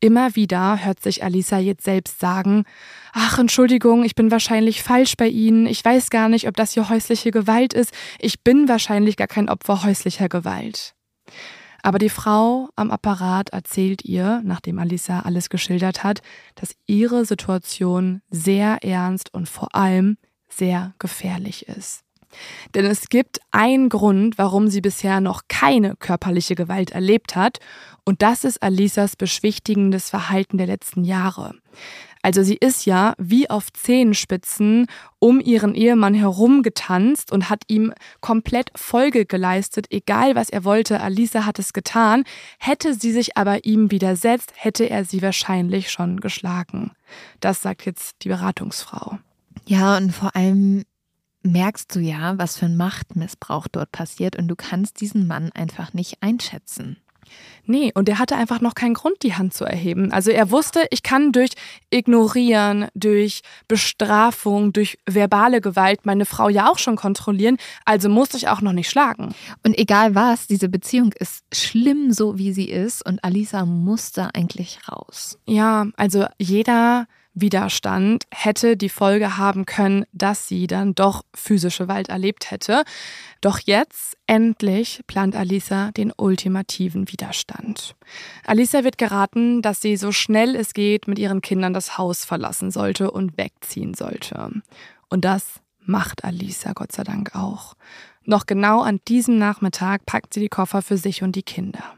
Immer wieder hört sich Alisa jetzt selbst sagen, ach Entschuldigung, ich bin wahrscheinlich falsch bei Ihnen, ich weiß gar nicht, ob das hier häusliche Gewalt ist, ich bin wahrscheinlich gar kein Opfer häuslicher Gewalt. Aber die Frau am Apparat erzählt ihr, nachdem Alisa alles geschildert hat, dass ihre Situation sehr ernst und vor allem sehr gefährlich ist. Denn es gibt einen Grund, warum sie bisher noch keine körperliche Gewalt erlebt hat, und das ist Alisas beschwichtigendes Verhalten der letzten Jahre. Also sie ist ja wie auf Zehenspitzen um ihren Ehemann herumgetanzt und hat ihm komplett Folge geleistet, egal was er wollte. Alisa hat es getan. Hätte sie sich aber ihm widersetzt, hätte er sie wahrscheinlich schon geschlagen. Das sagt jetzt die Beratungsfrau. Ja, und vor allem merkst du ja, was für ein Machtmissbrauch dort passiert und du kannst diesen Mann einfach nicht einschätzen. Nee, und er hatte einfach noch keinen Grund, die Hand zu erheben. Also er wusste, ich kann durch Ignorieren, durch Bestrafung, durch verbale Gewalt meine Frau ja auch schon kontrollieren, also muss ich auch noch nicht schlagen. Und egal was, diese Beziehung ist schlimm, so wie sie ist, und Alisa muss da eigentlich raus. Ja, also jeder Widerstand hätte die Folge haben können, dass sie dann doch physische Gewalt erlebt hätte. Doch jetzt endlich plant Alisa den ultimativen Widerstand. Alisa wird geraten, dass sie so schnell es geht mit ihren Kindern das Haus verlassen sollte und wegziehen sollte. Und das macht Alisa Gott sei Dank auch. Noch genau an diesem Nachmittag packt sie die Koffer für sich und die Kinder.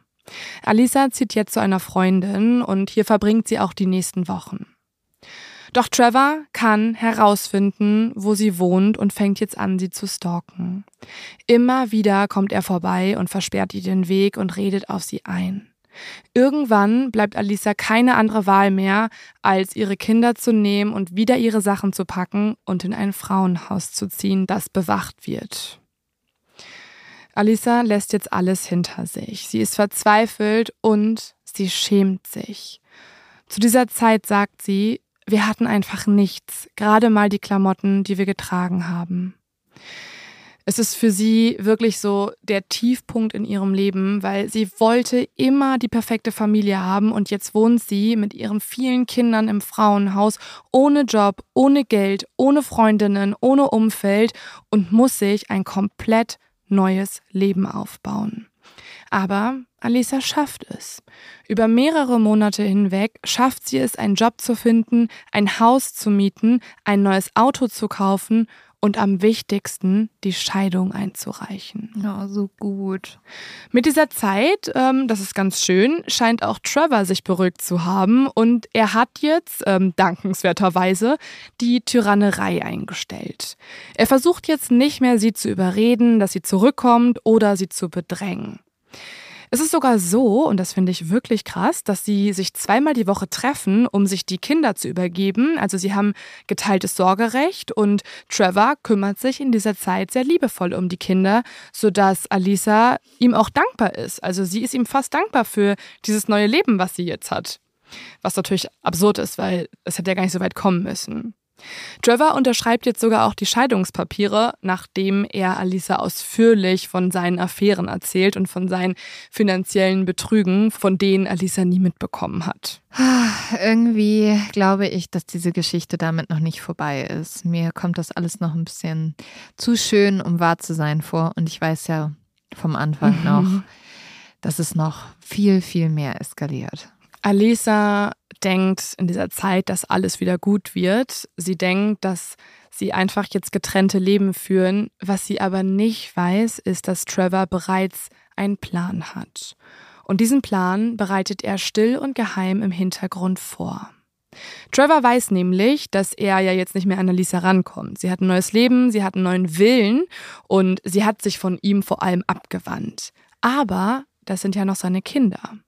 Alisa zieht jetzt zu einer Freundin und hier verbringt sie auch die nächsten Wochen. Doch Trevor kann herausfinden, wo sie wohnt und fängt jetzt an, sie zu stalken. Immer wieder kommt er vorbei und versperrt ihr den Weg und redet auf sie ein. Irgendwann bleibt Alisa keine andere Wahl mehr, als ihre Kinder zu nehmen und wieder ihre Sachen zu packen und in ein Frauenhaus zu ziehen, das bewacht wird. Alisa lässt jetzt alles hinter sich. Sie ist verzweifelt und sie schämt sich. Zu dieser Zeit sagt sie, wir hatten einfach nichts, gerade mal die Klamotten, die wir getragen haben. Es ist für sie wirklich so der Tiefpunkt in ihrem Leben, weil sie wollte immer die perfekte Familie haben und jetzt wohnt sie mit ihren vielen Kindern im Frauenhaus, ohne Job, ohne Geld, ohne Freundinnen, ohne Umfeld und muss sich ein komplett neues Leben aufbauen. Aber Alisa schafft es. Über mehrere Monate hinweg schafft sie es, einen Job zu finden, ein Haus zu mieten, ein neues Auto zu kaufen und am wichtigsten die Scheidung einzureichen. Ja, so gut. Mit dieser Zeit, ähm, das ist ganz schön, scheint auch Trevor sich beruhigt zu haben und er hat jetzt, ähm, dankenswerterweise, die Tyrannerei eingestellt. Er versucht jetzt nicht mehr, sie zu überreden, dass sie zurückkommt oder sie zu bedrängen. Es ist sogar so, und das finde ich wirklich krass, dass sie sich zweimal die Woche treffen, um sich die Kinder zu übergeben. Also sie haben geteiltes Sorgerecht und Trevor kümmert sich in dieser Zeit sehr liebevoll um die Kinder, sodass Alisa ihm auch dankbar ist. Also sie ist ihm fast dankbar für dieses neue Leben, was sie jetzt hat. Was natürlich absurd ist, weil es hätte ja gar nicht so weit kommen müssen. Trevor unterschreibt jetzt sogar auch die Scheidungspapiere, nachdem er Alisa ausführlich von seinen Affären erzählt und von seinen finanziellen Betrügen, von denen Alisa nie mitbekommen hat. Irgendwie glaube ich, dass diese Geschichte damit noch nicht vorbei ist. Mir kommt das alles noch ein bisschen zu schön, um wahr zu sein vor. Und ich weiß ja vom Anfang mhm. *laughs* noch, dass es noch viel, viel mehr eskaliert. Alisa denkt in dieser Zeit, dass alles wieder gut wird. Sie denkt, dass sie einfach jetzt getrennte Leben führen. Was sie aber nicht weiß, ist, dass Trevor bereits einen Plan hat. Und diesen Plan bereitet er still und geheim im Hintergrund vor. Trevor weiß nämlich, dass er ja jetzt nicht mehr an Alisa rankommt. Sie hat ein neues Leben, sie hat einen neuen Willen und sie hat sich von ihm vor allem abgewandt. Aber das sind ja noch seine Kinder.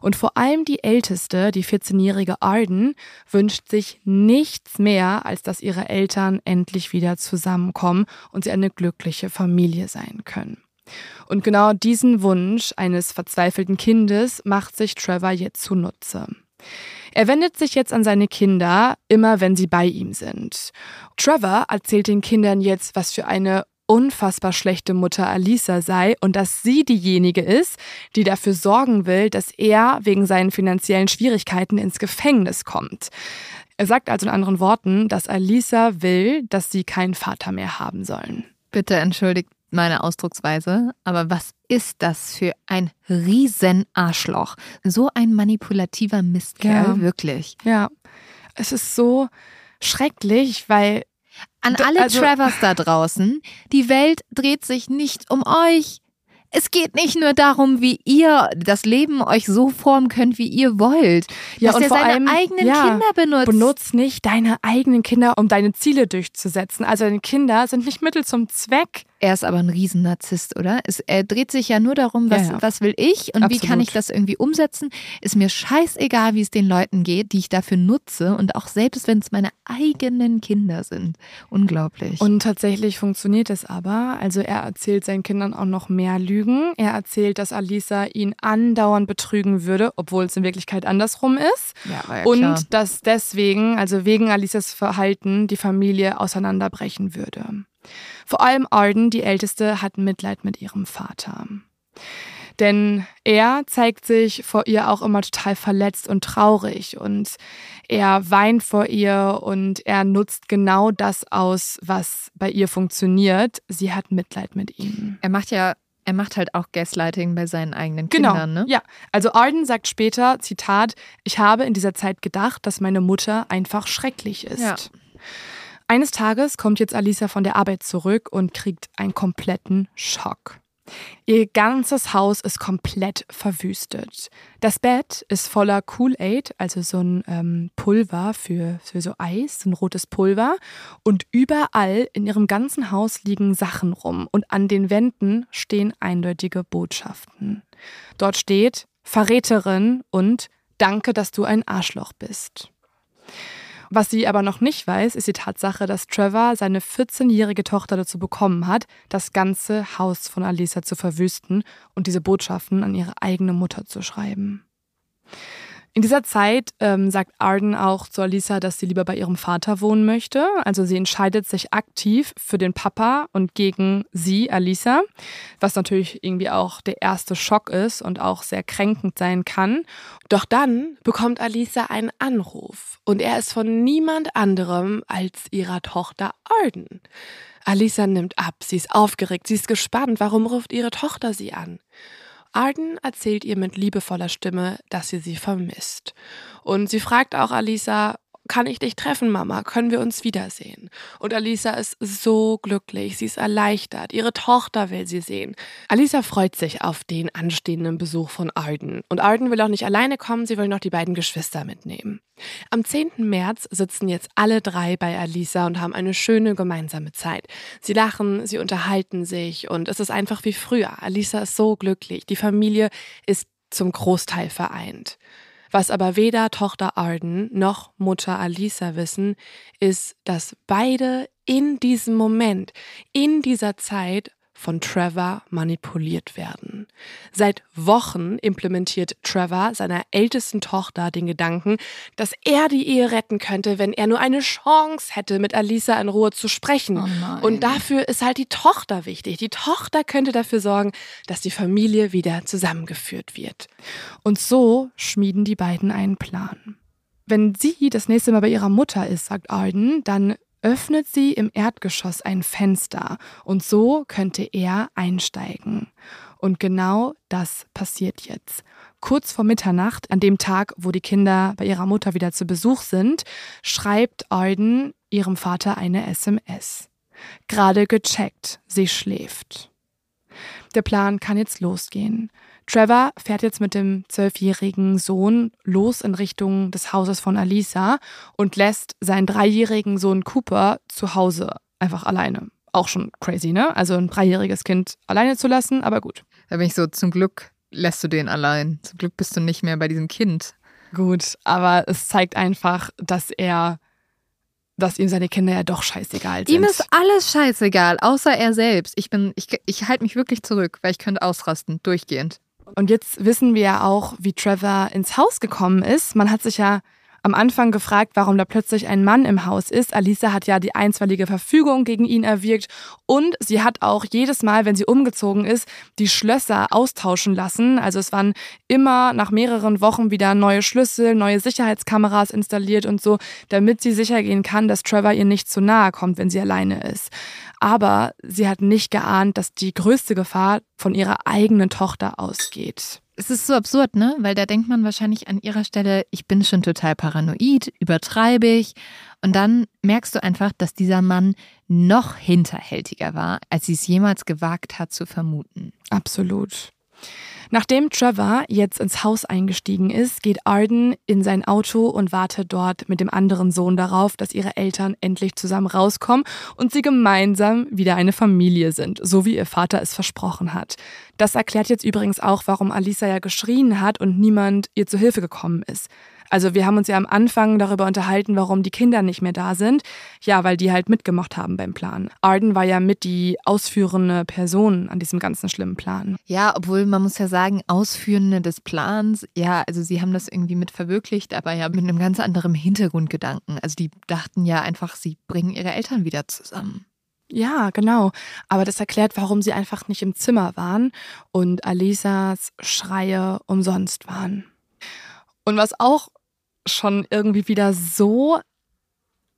Und vor allem die Älteste, die 14-jährige Arden, wünscht sich nichts mehr, als dass ihre Eltern endlich wieder zusammenkommen und sie eine glückliche Familie sein können. Und genau diesen Wunsch eines verzweifelten Kindes macht sich Trevor jetzt zunutze. Er wendet sich jetzt an seine Kinder, immer wenn sie bei ihm sind. Trevor erzählt den Kindern jetzt, was für eine unfassbar schlechte Mutter Alisa sei und dass sie diejenige ist, die dafür sorgen will, dass er wegen seinen finanziellen Schwierigkeiten ins Gefängnis kommt. Er sagt also in anderen Worten, dass Alisa will, dass sie keinen Vater mehr haben sollen. Bitte entschuldigt meine Ausdrucksweise, aber was ist das für ein Riesenarschloch? So ein manipulativer Mistkerl, ja. wirklich. Ja, es ist so schrecklich, weil an alle also, Travers da draußen, die Welt dreht sich nicht um euch. Es geht nicht nur darum, wie ihr das Leben euch so formen könnt, wie ihr wollt. Ja, dass und ihr vor seine allem, eigenen ja, Kinder benutzt. Benutzt nicht deine eigenen Kinder, um deine Ziele durchzusetzen. Also deine Kinder sind nicht Mittel zum Zweck. Er ist aber ein Riesen-Narzisst, oder? Es, er dreht sich ja nur darum, was, ja, ja. was will ich und Absolut. wie kann ich das irgendwie umsetzen. Ist mir scheißegal, wie es den Leuten geht, die ich dafür nutze und auch selbst, wenn es meine eigenen Kinder sind. Unglaublich. Und tatsächlich funktioniert es aber. Also er erzählt seinen Kindern auch noch mehr Lügen. Er erzählt, dass Alisa ihn andauernd betrügen würde, obwohl es in Wirklichkeit andersrum ist. Ja, ja und klar. dass deswegen, also wegen Alisas Verhalten, die Familie auseinanderbrechen würde. Vor allem Arden, die Älteste, hat Mitleid mit ihrem Vater. Denn er zeigt sich vor ihr auch immer total verletzt und traurig und er weint vor ihr und er nutzt genau das aus, was bei ihr funktioniert. Sie hat Mitleid mit ihm. Er macht ja er macht halt auch Gaslighting bei seinen eigenen genau, Kindern, ne? Ja, also Arden sagt später, Zitat, ich habe in dieser Zeit gedacht, dass meine Mutter einfach schrecklich ist. Ja. Eines Tages kommt jetzt Alisa von der Arbeit zurück und kriegt einen kompletten Schock. Ihr ganzes Haus ist komplett verwüstet. Das Bett ist voller Kool-Aid, also so ein ähm, Pulver für, für so Eis, so ein rotes Pulver. Und überall in ihrem ganzen Haus liegen Sachen rum. Und an den Wänden stehen eindeutige Botschaften. Dort steht Verräterin und Danke, dass du ein Arschloch bist. Was sie aber noch nicht weiß, ist die Tatsache, dass Trevor seine 14-jährige Tochter dazu bekommen hat, das ganze Haus von Alisa zu verwüsten und diese Botschaften an ihre eigene Mutter zu schreiben. In dieser Zeit ähm, sagt Arden auch zu Alisa, dass sie lieber bei ihrem Vater wohnen möchte. Also sie entscheidet sich aktiv für den Papa und gegen sie, Alisa, was natürlich irgendwie auch der erste Schock ist und auch sehr kränkend sein kann. Doch dann bekommt Alisa einen Anruf und er ist von niemand anderem als ihrer Tochter Arden. Alisa nimmt ab, sie ist aufgeregt, sie ist gespannt, warum ruft ihre Tochter sie an? Arden erzählt ihr mit liebevoller Stimme, dass sie sie vermisst. Und sie fragt auch Alisa, kann ich dich treffen, Mama? Können wir uns wiedersehen? Und Alisa ist so glücklich, sie ist erleichtert, ihre Tochter will sie sehen. Alisa freut sich auf den anstehenden Besuch von Arden. Und Arden will auch nicht alleine kommen, sie will noch die beiden Geschwister mitnehmen. Am 10. März sitzen jetzt alle drei bei Alisa und haben eine schöne gemeinsame Zeit. Sie lachen, sie unterhalten sich und es ist einfach wie früher. Alisa ist so glücklich, die Familie ist zum Großteil vereint. Was aber weder Tochter Arden noch Mutter Alisa wissen, ist, dass beide in diesem Moment, in dieser Zeit von Trevor manipuliert werden. Seit Wochen implementiert Trevor seiner ältesten Tochter den Gedanken, dass er die Ehe retten könnte, wenn er nur eine Chance hätte, mit Alisa in Ruhe zu sprechen. Oh Und dafür ist halt die Tochter wichtig. Die Tochter könnte dafür sorgen, dass die Familie wieder zusammengeführt wird. Und so schmieden die beiden einen Plan. Wenn sie das nächste Mal bei ihrer Mutter ist, sagt Arden, dann öffnet sie im Erdgeschoss ein Fenster und so könnte er einsteigen. Und genau das passiert jetzt. Kurz vor Mitternacht, an dem Tag, wo die Kinder bei ihrer Mutter wieder zu Besuch sind, schreibt Arden ihrem Vater eine SMS. Gerade gecheckt, sie schläft. Der Plan kann jetzt losgehen. Trevor fährt jetzt mit dem zwölfjährigen Sohn los in Richtung des Hauses von Alisa und lässt seinen dreijährigen Sohn Cooper zu Hause einfach alleine. Auch schon crazy, ne? Also ein dreijähriges Kind alleine zu lassen, aber gut. Da bin ich so, zum Glück lässt du den allein. Zum Glück bist du nicht mehr bei diesem Kind. Gut, aber es zeigt einfach, dass er dass ihm seine Kinder ja doch scheißegal sind. Ihm ist alles scheißegal, außer er selbst. Ich bin, ich, ich halte mich wirklich zurück, weil ich könnte ausrasten, durchgehend. Und jetzt wissen wir ja auch, wie Trevor ins Haus gekommen ist. Man hat sich ja am Anfang gefragt, warum da plötzlich ein Mann im Haus ist. Alisa hat ja die einstweilige Verfügung gegen ihn erwirkt und sie hat auch jedes Mal, wenn sie umgezogen ist, die Schlösser austauschen lassen. Also es waren immer nach mehreren Wochen wieder neue Schlüssel, neue Sicherheitskameras installiert und so, damit sie sicher gehen kann, dass Trevor ihr nicht zu nahe kommt, wenn sie alleine ist. Aber sie hat nicht geahnt, dass die größte Gefahr von ihrer eigenen Tochter ausgeht. Es ist so absurd, ne? Weil da denkt man wahrscheinlich an ihrer Stelle, ich bin schon total paranoid, übertreibe ich. Und dann merkst du einfach, dass dieser Mann noch hinterhältiger war, als sie es jemals gewagt hat zu vermuten. Absolut. Nachdem Trevor jetzt ins Haus eingestiegen ist, geht Arden in sein Auto und wartet dort mit dem anderen Sohn darauf, dass ihre Eltern endlich zusammen rauskommen und sie gemeinsam wieder eine Familie sind, so wie ihr Vater es versprochen hat. Das erklärt jetzt übrigens auch, warum Alisa ja geschrien hat und niemand ihr zu Hilfe gekommen ist. Also wir haben uns ja am Anfang darüber unterhalten, warum die Kinder nicht mehr da sind. Ja, weil die halt mitgemacht haben beim Plan. Arden war ja mit die ausführende Person an diesem ganzen schlimmen Plan. Ja, obwohl man muss ja sagen, Ausführende des Plans, ja, also sie haben das irgendwie mit verwirklicht, aber ja mit einem ganz anderen Hintergrundgedanken. Also die dachten ja einfach, sie bringen ihre Eltern wieder zusammen. Ja, genau. Aber das erklärt, warum sie einfach nicht im Zimmer waren und Alisas Schreie umsonst waren. Und was auch schon irgendwie wieder so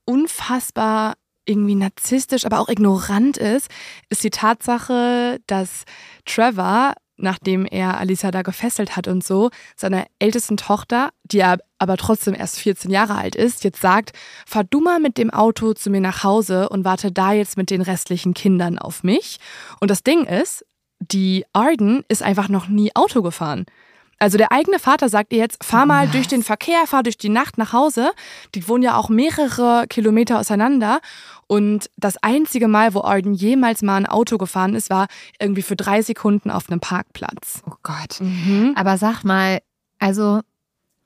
unfassbar irgendwie narzisstisch, aber auch ignorant ist, ist die Tatsache, dass Trevor, nachdem er Alisa da gefesselt hat und so, seiner ältesten Tochter, die aber trotzdem erst 14 Jahre alt ist, jetzt sagt, fahr du mal mit dem Auto zu mir nach Hause und warte da jetzt mit den restlichen Kindern auf mich. Und das Ding ist, die Arden ist einfach noch nie Auto gefahren. Also der eigene Vater sagt ihr jetzt, fahr mal durch den Verkehr, fahr durch die Nacht nach Hause. Die wohnen ja auch mehrere Kilometer auseinander. Und das einzige Mal, wo Arden jemals mal ein Auto gefahren ist, war irgendwie für drei Sekunden auf einem Parkplatz. Oh Gott. Mhm. Aber sag mal, also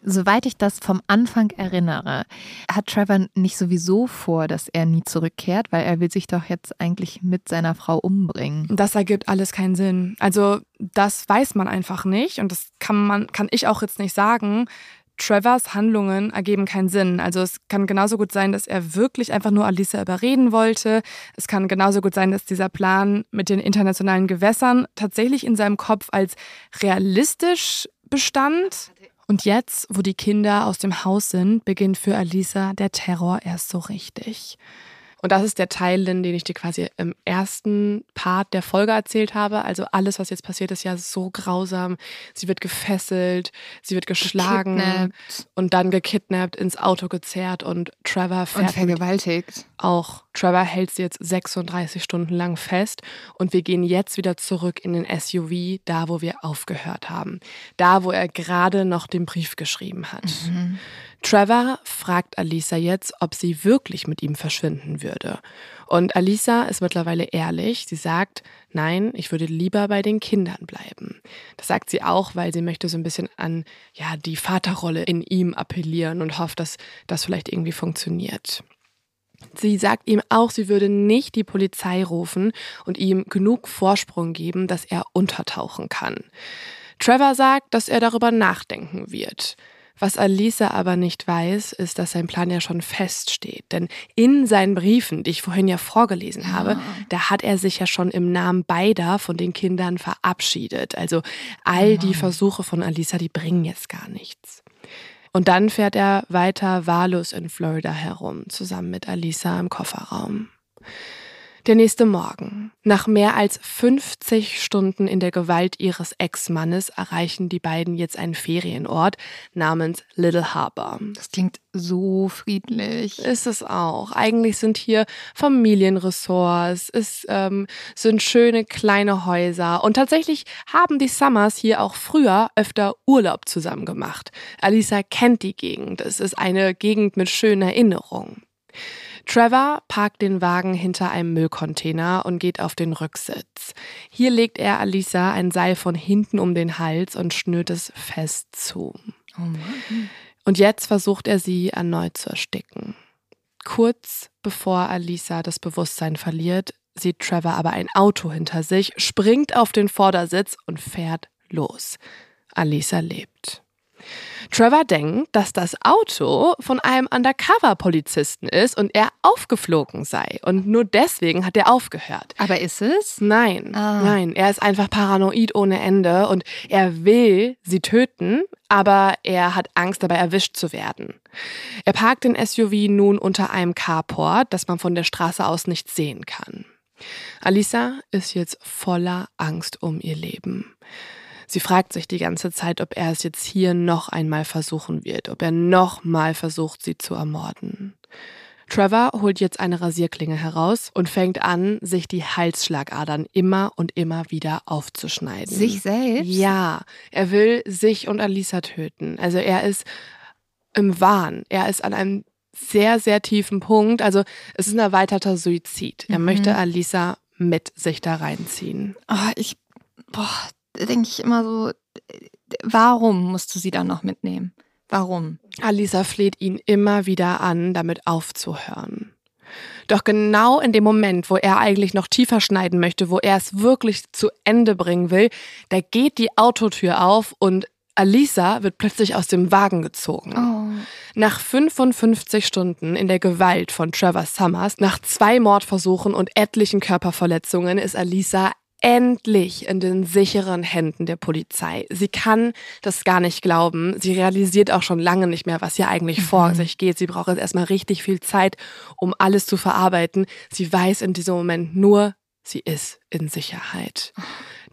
Soweit ich das vom Anfang erinnere, hat Trevor nicht sowieso vor, dass er nie zurückkehrt, weil er will sich doch jetzt eigentlich mit seiner Frau umbringen. Das ergibt alles keinen Sinn. Also das weiß man einfach nicht und das kann man, kann ich auch jetzt nicht sagen. Trevors Handlungen ergeben keinen Sinn. Also es kann genauso gut sein, dass er wirklich einfach nur Alisa überreden wollte. Es kann genauso gut sein, dass dieser Plan mit den internationalen Gewässern tatsächlich in seinem Kopf als realistisch bestand. Und jetzt, wo die Kinder aus dem Haus sind, beginnt für Alisa der Terror erst so richtig. Und das ist der Teil, den ich dir quasi im ersten Part der Folge erzählt habe. Also alles, was jetzt passiert, ist ja so grausam. Sie wird gefesselt, sie wird geschlagen gekidnappt. und dann gekidnappt, ins Auto gezerrt und Trevor fährt. Und vergewaltigt. Auch Trevor hält sie jetzt 36 Stunden lang fest und wir gehen jetzt wieder zurück in den SUV, da wo wir aufgehört haben. Da, wo er gerade noch den Brief geschrieben hat. Mhm. Trevor fragt Alisa jetzt, ob sie wirklich mit ihm verschwinden würde. Und Alisa ist mittlerweile ehrlich. Sie sagt, nein, ich würde lieber bei den Kindern bleiben. Das sagt sie auch, weil sie möchte so ein bisschen an ja, die Vaterrolle in ihm appellieren und hofft, dass das vielleicht irgendwie funktioniert. Sie sagt ihm auch, sie würde nicht die Polizei rufen und ihm genug Vorsprung geben, dass er untertauchen kann. Trevor sagt, dass er darüber nachdenken wird. Was Alisa aber nicht weiß, ist, dass sein Plan ja schon feststeht. Denn in seinen Briefen, die ich vorhin ja vorgelesen habe, ah. da hat er sich ja schon im Namen beider von den Kindern verabschiedet. Also all die ah. Versuche von Alisa, die bringen jetzt gar nichts. Und dann fährt er weiter wahllos in Florida herum, zusammen mit Alisa im Kofferraum. Der nächste Morgen. Nach mehr als 50 Stunden in der Gewalt ihres Ex-Mannes erreichen die beiden jetzt einen Ferienort namens Little Harbor. Das klingt so friedlich. Ist es auch. Eigentlich sind hier Familienressorts, es ähm, sind schöne kleine Häuser und tatsächlich haben die Summers hier auch früher öfter Urlaub zusammen gemacht. Alisa kennt die Gegend. Es ist eine Gegend mit schönen Erinnerungen. Trevor parkt den Wagen hinter einem Müllcontainer und geht auf den Rücksitz. Hier legt er Alisa ein Seil von hinten um den Hals und schnürt es fest zu. Oh und jetzt versucht er sie erneut zu ersticken. Kurz bevor Alisa das Bewusstsein verliert, sieht Trevor aber ein Auto hinter sich, springt auf den Vordersitz und fährt los. Alisa lebt. Trevor denkt, dass das Auto von einem Undercover-Polizisten ist und er aufgeflogen sei. Und nur deswegen hat er aufgehört. Aber ist es? Nein, ah. nein. Er ist einfach paranoid ohne Ende und er will sie töten, aber er hat Angst, dabei erwischt zu werden. Er parkt den SUV nun unter einem Carport, das man von der Straße aus nicht sehen kann. Alisa ist jetzt voller Angst um ihr Leben. Sie fragt sich die ganze Zeit, ob er es jetzt hier noch einmal versuchen wird, ob er noch mal versucht, sie zu ermorden. Trevor holt jetzt eine Rasierklinge heraus und fängt an, sich die Halsschlagadern immer und immer wieder aufzuschneiden. Sich selbst? Ja, er will sich und Alisa töten. Also er ist im Wahn. Er ist an einem sehr, sehr tiefen Punkt. Also es ist ein erweiterter Suizid. Er mhm. möchte Alisa mit sich da reinziehen. Oh, ich, boah, denke ich immer so, warum musst du sie dann noch mitnehmen? Warum? Alisa fleht ihn immer wieder an, damit aufzuhören. Doch genau in dem Moment, wo er eigentlich noch tiefer schneiden möchte, wo er es wirklich zu Ende bringen will, da geht die Autotür auf und Alisa wird plötzlich aus dem Wagen gezogen. Oh. Nach 55 Stunden in der Gewalt von Trevor Summers, nach zwei Mordversuchen und etlichen Körperverletzungen ist Alisa endlich in den sicheren Händen der Polizei. Sie kann das gar nicht glauben. Sie realisiert auch schon lange nicht mehr, was hier eigentlich mhm. vor sich geht. Sie braucht jetzt erstmal richtig viel Zeit, um alles zu verarbeiten. Sie weiß in diesem Moment nur, sie ist in Sicherheit.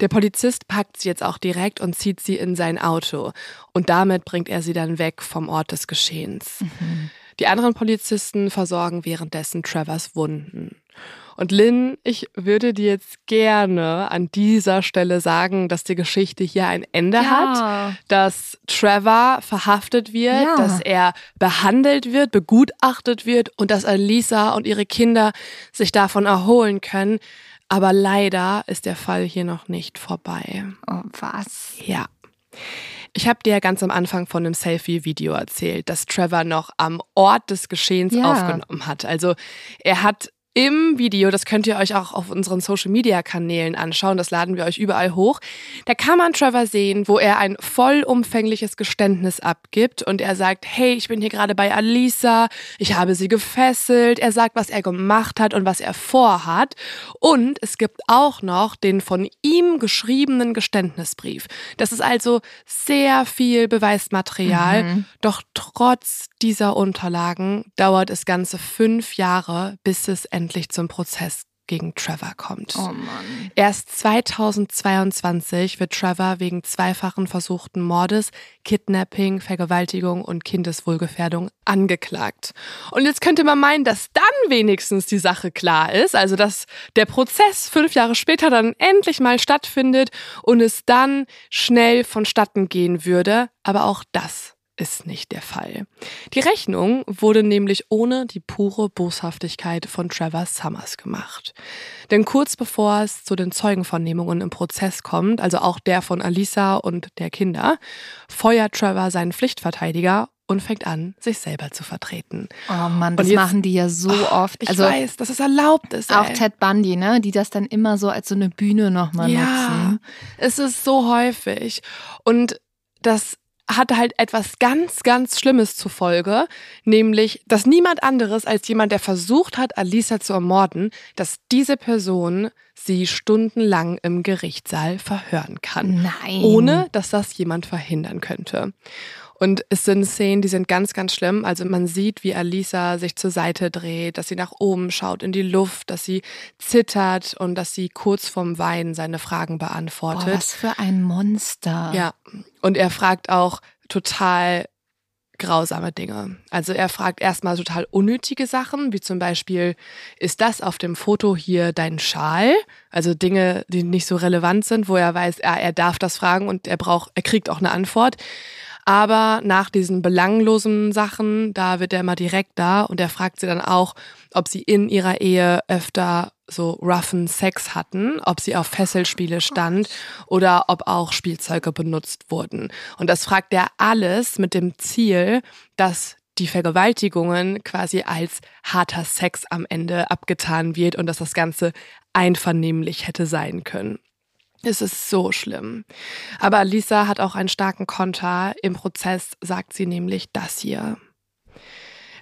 Der Polizist packt sie jetzt auch direkt und zieht sie in sein Auto. Und damit bringt er sie dann weg vom Ort des Geschehens. Mhm. Die anderen Polizisten versorgen währenddessen Trevors Wunden. Und Lynn, ich würde dir jetzt gerne an dieser Stelle sagen, dass die Geschichte hier ein Ende ja. hat, dass Trevor verhaftet wird, ja. dass er behandelt wird, begutachtet wird und dass Alisa und ihre Kinder sich davon erholen können. Aber leider ist der Fall hier noch nicht vorbei. Oh, was? Ja. Ich habe dir ganz am Anfang von einem Selfie-Video erzählt, das Trevor noch am Ort des Geschehens ja. aufgenommen hat. Also er hat im Video, das könnt ihr euch auch auf unseren Social Media Kanälen anschauen, das laden wir euch überall hoch. Da kann man Trevor sehen, wo er ein vollumfängliches Geständnis abgibt und er sagt, hey, ich bin hier gerade bei Alisa, ich habe sie gefesselt. Er sagt, was er gemacht hat und was er vorhat. Und es gibt auch noch den von ihm geschriebenen Geständnisbrief. Das ist also sehr viel Beweismaterial. Mhm. Doch trotz dieser Unterlagen dauert es ganze fünf Jahre, bis es endlich zum Prozess gegen Trevor kommt. Oh Mann. Erst 2022 wird Trevor wegen zweifachen versuchten Mordes, Kidnapping, Vergewaltigung und Kindeswohlgefährdung angeklagt. Und jetzt könnte man meinen, dass dann wenigstens die Sache klar ist, also dass der Prozess fünf Jahre später dann endlich mal stattfindet und es dann schnell vonstatten gehen würde. Aber auch das ist nicht der Fall. Die Rechnung wurde nämlich ohne die pure Boshaftigkeit von Trevor Summers gemacht. Denn kurz bevor es zu den Zeugenvernehmungen im Prozess kommt, also auch der von Alisa und der Kinder, feuert Trevor seinen Pflichtverteidiger und fängt an, sich selber zu vertreten. Oh Mann, das jetzt, machen die ja so oh, oft. Ich also, weiß, dass es erlaubt ist. Auch ey. Ted Bundy, ne, die das dann immer so als so eine Bühne nochmal ja, nutzen. Es ist so häufig. Und das hatte halt etwas ganz, ganz Schlimmes zur Folge, nämlich, dass niemand anderes als jemand, der versucht hat, Alisa zu ermorden, dass diese Person sie stundenlang im Gerichtssaal verhören kann. Nein. Ohne, dass das jemand verhindern könnte. Und es sind Szenen, die sind ganz, ganz schlimm. Also man sieht, wie Alisa sich zur Seite dreht, dass sie nach oben schaut in die Luft, dass sie zittert und dass sie kurz vorm Weinen seine Fragen beantwortet. Boah, was für ein Monster. Ja. Und er fragt auch total grausame Dinge. Also er fragt erstmal total unnötige Sachen, wie zum Beispiel, ist das auf dem Foto hier dein Schal? Also Dinge, die nicht so relevant sind, wo er weiß, er, er darf das fragen und er braucht, er kriegt auch eine Antwort. Aber nach diesen belanglosen Sachen, da wird er immer direkt da und er fragt sie dann auch, ob sie in ihrer Ehe öfter so roughen Sex hatten, ob sie auf Fesselspiele stand oder ob auch Spielzeuge benutzt wurden. Und das fragt er alles mit dem Ziel, dass die Vergewaltigungen quasi als harter Sex am Ende abgetan wird und dass das Ganze einvernehmlich hätte sein können. Es ist so schlimm. Aber Lisa hat auch einen starken Konter. Im Prozess sagt sie nämlich das hier.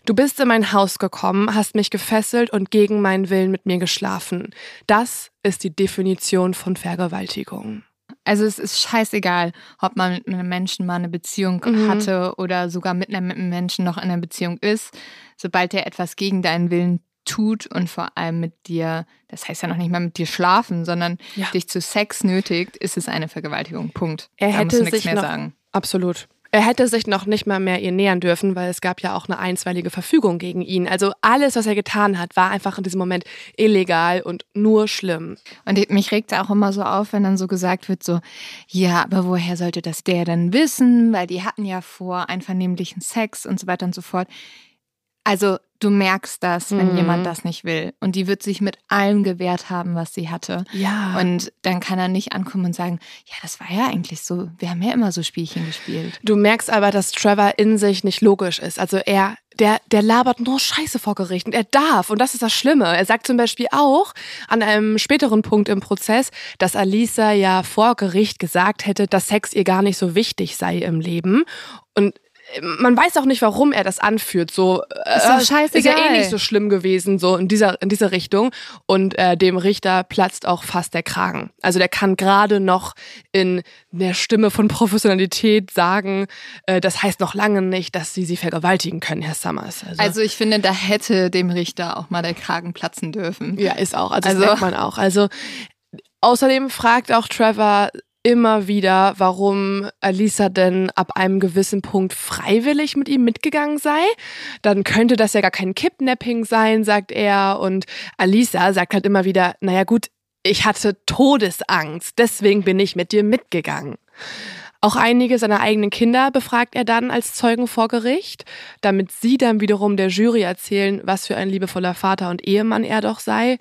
Du bist in mein Haus gekommen, hast mich gefesselt und gegen meinen Willen mit mir geschlafen. Das ist die Definition von Vergewaltigung. Also es ist scheißegal, ob man mit einem Menschen mal eine Beziehung mhm. hatte oder sogar mit einem Menschen noch in einer Beziehung ist. Sobald er etwas gegen deinen Willen tut und vor allem mit dir, das heißt ja noch nicht mal mit dir schlafen, sondern ja. dich zu Sex nötigt, ist es eine Vergewaltigung. Punkt. Er da hätte sich mehr noch, sagen. Absolut. Er hätte sich noch nicht mal mehr ihr nähern dürfen, weil es gab ja auch eine einstweilige Verfügung gegen ihn. Also alles, was er getan hat, war einfach in diesem Moment illegal und nur schlimm. Und mich regt auch immer so auf, wenn dann so gesagt wird, so, ja, aber woher sollte das der denn wissen? Weil die hatten ja vor einvernehmlichen Sex und so weiter und so fort. Also du merkst das, wenn mhm. jemand das nicht will. Und die wird sich mit allem gewehrt haben, was sie hatte. Ja. Und dann kann er nicht ankommen und sagen, ja, das war ja eigentlich so. Wir haben ja immer so Spielchen gespielt. Du merkst aber, dass Trevor in sich nicht logisch ist. Also er, der, der labert nur Scheiße vor Gericht und er darf. Und das ist das Schlimme. Er sagt zum Beispiel auch an einem späteren Punkt im Prozess, dass Alisa ja vor Gericht gesagt hätte, dass Sex ihr gar nicht so wichtig sei im Leben. Und man weiß auch nicht, warum er das anführt. So ist, doch scheißegal. ist ja eh nicht so schlimm gewesen, so in dieser in dieser Richtung. Und äh, dem Richter platzt auch fast der Kragen. Also der kann gerade noch in der Stimme von Professionalität sagen, äh, das heißt noch lange nicht, dass sie sie vergewaltigen können, Herr Summers. Also, also ich finde, da hätte dem Richter auch mal der Kragen platzen dürfen. Ja, ist auch. Also, also das merkt man auch. Also Außerdem fragt auch Trevor immer wieder, warum Alisa denn ab einem gewissen Punkt freiwillig mit ihm mitgegangen sei. Dann könnte das ja gar kein Kidnapping sein, sagt er. Und Alisa sagt halt immer wieder, naja gut, ich hatte Todesangst, deswegen bin ich mit dir mitgegangen. Auch einige seiner eigenen Kinder befragt er dann als Zeugen vor Gericht, damit sie dann wiederum der Jury erzählen, was für ein liebevoller Vater und Ehemann er doch sei.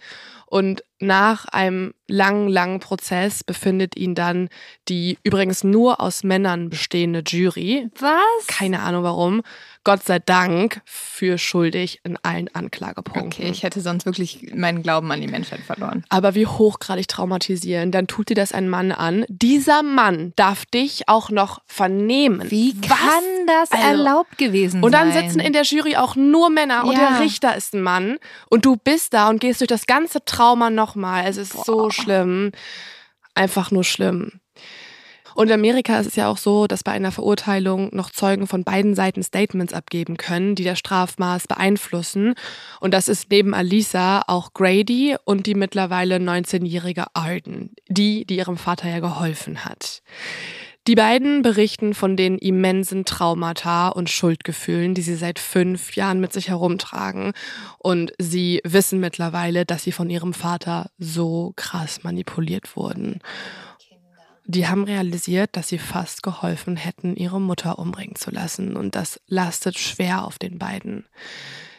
Und nach einem langen, langen Prozess befindet ihn dann die übrigens nur aus Männern bestehende Jury. Was? Keine Ahnung warum. Gott sei Dank für schuldig in allen Anklagepunkten. Okay, ich hätte sonst wirklich meinen Glauben an die Menschheit verloren. Aber wie hochgradig traumatisieren. Dann tut dir das ein Mann an. Dieser Mann darf dich auch noch vernehmen. Wie Was? kann das also, erlaubt gewesen sein? Und dann sitzen in der Jury auch nur Männer und ja. der Richter ist ein Mann. Und du bist da und gehst durch das ganze Trauma nochmal. Es ist Boah. so schlimm. Einfach nur schlimm. Und in Amerika ist es ja auch so, dass bei einer Verurteilung noch Zeugen von beiden Seiten Statements abgeben können, die das Strafmaß beeinflussen. Und das ist neben Alisa auch Grady und die mittlerweile 19-jährige Arden, die, die ihrem Vater ja geholfen hat. Die beiden berichten von den immensen Traumata und Schuldgefühlen, die sie seit fünf Jahren mit sich herumtragen. Und sie wissen mittlerweile, dass sie von ihrem Vater so krass manipuliert wurden. Die haben realisiert, dass sie fast geholfen hätten, ihre Mutter umbringen zu lassen. Und das lastet schwer auf den beiden.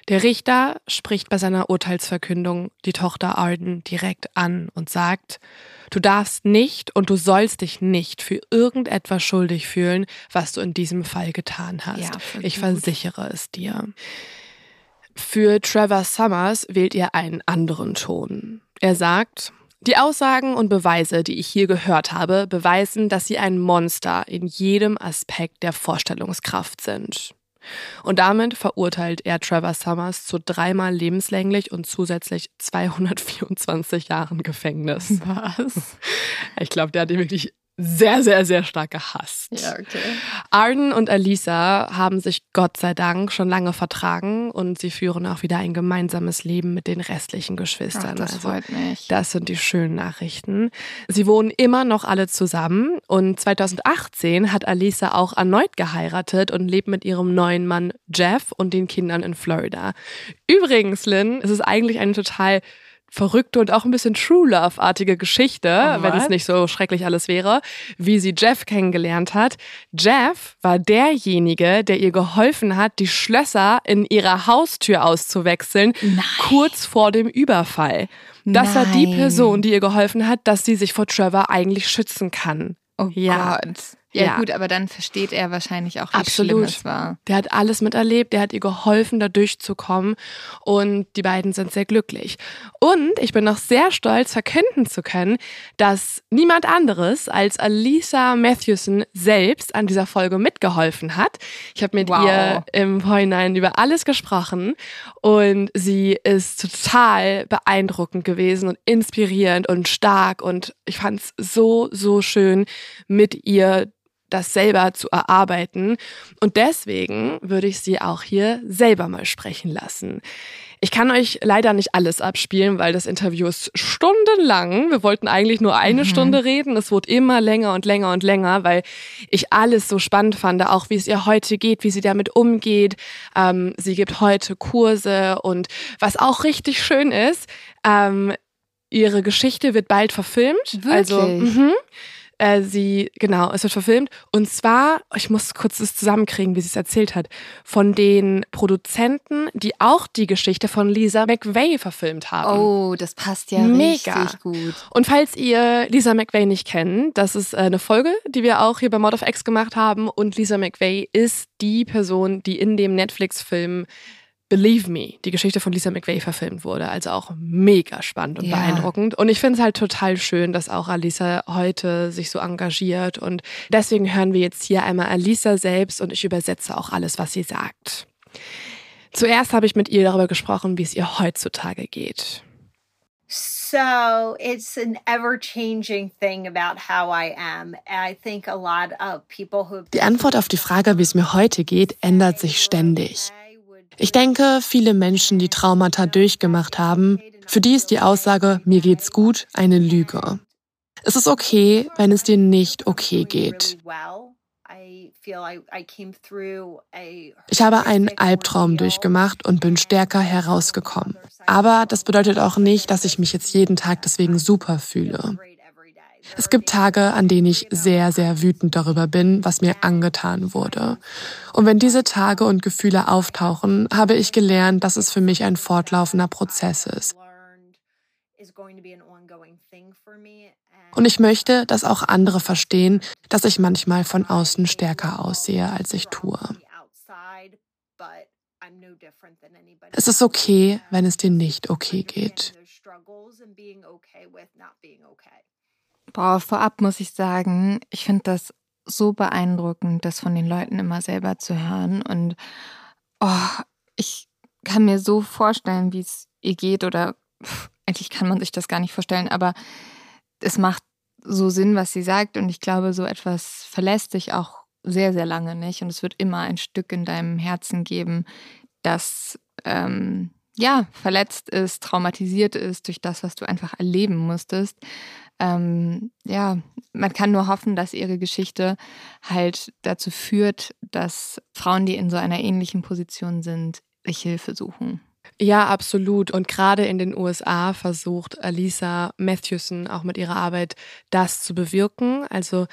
Der Richter spricht bei seiner Urteilsverkündung die Tochter Arden direkt an und sagt, du darfst nicht und du sollst dich nicht für irgendetwas schuldig fühlen, was du in diesem Fall getan hast. Ja, ich versichere es dir. Für Trevor Summers wählt ihr einen anderen Ton. Er sagt, die Aussagen und Beweise, die ich hier gehört habe, beweisen, dass sie ein Monster in jedem Aspekt der Vorstellungskraft sind. Und damit verurteilt er Trevor Summers zu dreimal lebenslänglich und zusätzlich 224 Jahren Gefängnis. Was? Ich glaube, der hat ihn wirklich sehr, sehr, sehr stark gehasst. Ja, okay. Arden und Alisa haben sich Gott sei Dank schon lange vertragen und sie führen auch wieder ein gemeinsames Leben mit den restlichen Geschwistern. Ach, das also, freut mich. Das sind die schönen Nachrichten. Sie wohnen immer noch alle zusammen und 2018 hat Alisa auch erneut geheiratet und lebt mit ihrem neuen Mann Jeff und den Kindern in Florida. Übrigens, Lynn, es ist eigentlich eine total verrückte und auch ein bisschen True Love-artige Geschichte, oh, wenn es nicht so schrecklich alles wäre, wie sie Jeff kennengelernt hat. Jeff war derjenige, der ihr geholfen hat, die Schlösser in ihrer Haustür auszuwechseln, Nein. kurz vor dem Überfall. Das Nein. war die Person, die ihr geholfen hat, dass sie sich vor Trevor eigentlich schützen kann. Oh ja. Gott. Ja, ja, gut, aber dann versteht er wahrscheinlich auch, wie Absolut. schlimm es war. Der hat alles miterlebt, der hat ihr geholfen, da durchzukommen und die beiden sind sehr glücklich. Und ich bin noch sehr stolz, verkünden zu können, dass niemand anderes als Alisa Matthewson selbst an dieser Folge mitgeholfen hat. Ich habe mit wow. ihr im Vorhinein über alles gesprochen und sie ist total beeindruckend gewesen und inspirierend und stark und ich fand es so, so schön, mit ihr das selber zu erarbeiten. Und deswegen würde ich sie auch hier selber mal sprechen lassen. Ich kann euch leider nicht alles abspielen, weil das Interview ist stundenlang. Wir wollten eigentlich nur eine mhm. Stunde reden. Es wurde immer länger und länger und länger, weil ich alles so spannend fand, auch wie es ihr heute geht, wie sie damit umgeht. Ähm, sie gibt heute Kurse und was auch richtig schön ist, ähm, ihre Geschichte wird bald verfilmt. Wirklich? Also, mh, äh, sie, genau, es wird verfilmt. Und zwar, ich muss kurz das zusammenkriegen, wie sie es erzählt hat, von den Produzenten, die auch die Geschichte von Lisa McVeigh verfilmt haben. Oh, das passt ja Mega. richtig gut. Und falls ihr Lisa McVeigh nicht kennt, das ist äh, eine Folge, die wir auch hier bei Mod of X gemacht haben. Und Lisa McVeigh ist die Person, die in dem Netflix-Film Believe Me, die Geschichte von Lisa McVeigh verfilmt wurde. Also auch mega spannend und ja. beeindruckend. Und ich finde es halt total schön, dass auch Alisa heute sich so engagiert. Und deswegen hören wir jetzt hier einmal Alisa selbst und ich übersetze auch alles, was sie sagt. Zuerst habe ich mit ihr darüber gesprochen, wie es ihr heutzutage geht. So it's an ever changing thing about how I am. I think a lot of people who Die Antwort auf die Frage, wie es mir heute geht, ändert sich ständig. Ich denke, viele Menschen, die Traumata durchgemacht haben, für die ist die Aussage, mir geht's gut, eine Lüge. Es ist okay, wenn es dir nicht okay geht. Ich habe einen Albtraum durchgemacht und bin stärker herausgekommen. Aber das bedeutet auch nicht, dass ich mich jetzt jeden Tag deswegen super fühle. Es gibt Tage, an denen ich sehr, sehr wütend darüber bin, was mir angetan wurde. Und wenn diese Tage und Gefühle auftauchen, habe ich gelernt, dass es für mich ein fortlaufender Prozess ist. Und ich möchte, dass auch andere verstehen, dass ich manchmal von außen stärker aussehe, als ich tue. Es ist okay, wenn es dir nicht okay geht. Boah, vorab muss ich sagen, ich finde das so beeindruckend, das von den Leuten immer selber zu hören. Und oh, ich kann mir so vorstellen, wie es ihr geht, oder pff, eigentlich kann man sich das gar nicht vorstellen, aber es macht so Sinn, was sie sagt. Und ich glaube, so etwas verlässt sich auch sehr, sehr lange nicht. Und es wird immer ein Stück in deinem Herzen geben, das ähm, ja verletzt ist, traumatisiert ist durch das, was du einfach erleben musstest ähm, ja, man kann nur hoffen, dass ihre Geschichte halt dazu führt, dass Frauen, die in so einer ähnlichen Position sind, sich Hilfe suchen. Ja, absolut. Und gerade in den USA versucht Alisa Matthewson auch mit ihrer Arbeit das zu bewirken. Also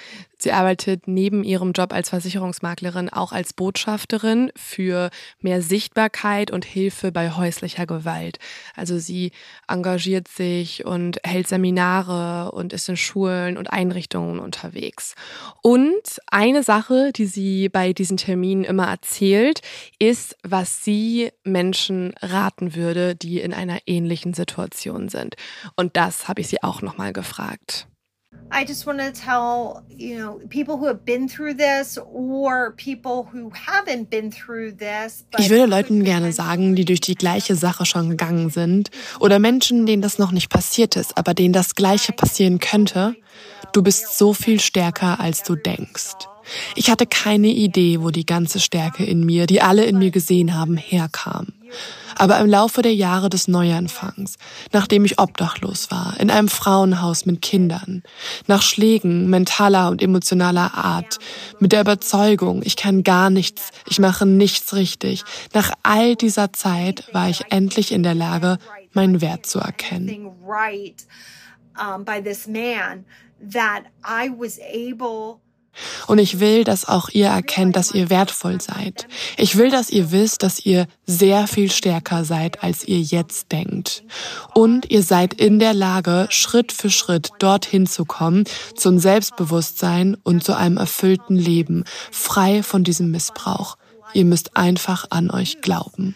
sie arbeitet neben ihrem Job als Versicherungsmaklerin auch als Botschafterin für mehr Sichtbarkeit und Hilfe bei häuslicher Gewalt. Also sie engagiert sich und hält Seminare und ist in Schulen und Einrichtungen unterwegs. Und eine Sache, die sie bei diesen Terminen immer erzählt, ist, was sie Menschen raten würde, die in einer ähnlichen Situation sind. Und das habe ich sie auch nochmal gefragt. I just want to tell, you know, people who have been through this or people who haven't been through this. Ich würde Leuten gerne sagen, die durch die gleiche Sache schon gegangen sind oder Menschen, denen das noch nicht passiert ist, aber denen das Gleiche passieren könnte. Du bist so viel stärker, als du denkst. Ich hatte keine Idee, wo die ganze Stärke in mir, die alle in mir gesehen haben, herkam. Aber im Laufe der Jahre des Neuanfangs, nachdem ich obdachlos war, in einem Frauenhaus mit Kindern, nach Schlägen mentaler und emotionaler Art, mit der Überzeugung, ich kann gar nichts, ich mache nichts richtig, nach all dieser Zeit war ich endlich in der Lage, meinen Wert zu erkennen. that I was able und ich will, dass auch ihr erkennt, dass ihr wertvoll seid. Ich will, dass ihr wisst, dass ihr sehr viel stärker seid, als ihr jetzt denkt. Und ihr seid in der Lage, Schritt für Schritt dorthin zu kommen, zum Selbstbewusstsein und zu einem erfüllten Leben, frei von diesem Missbrauch. Ihr müsst einfach an euch glauben.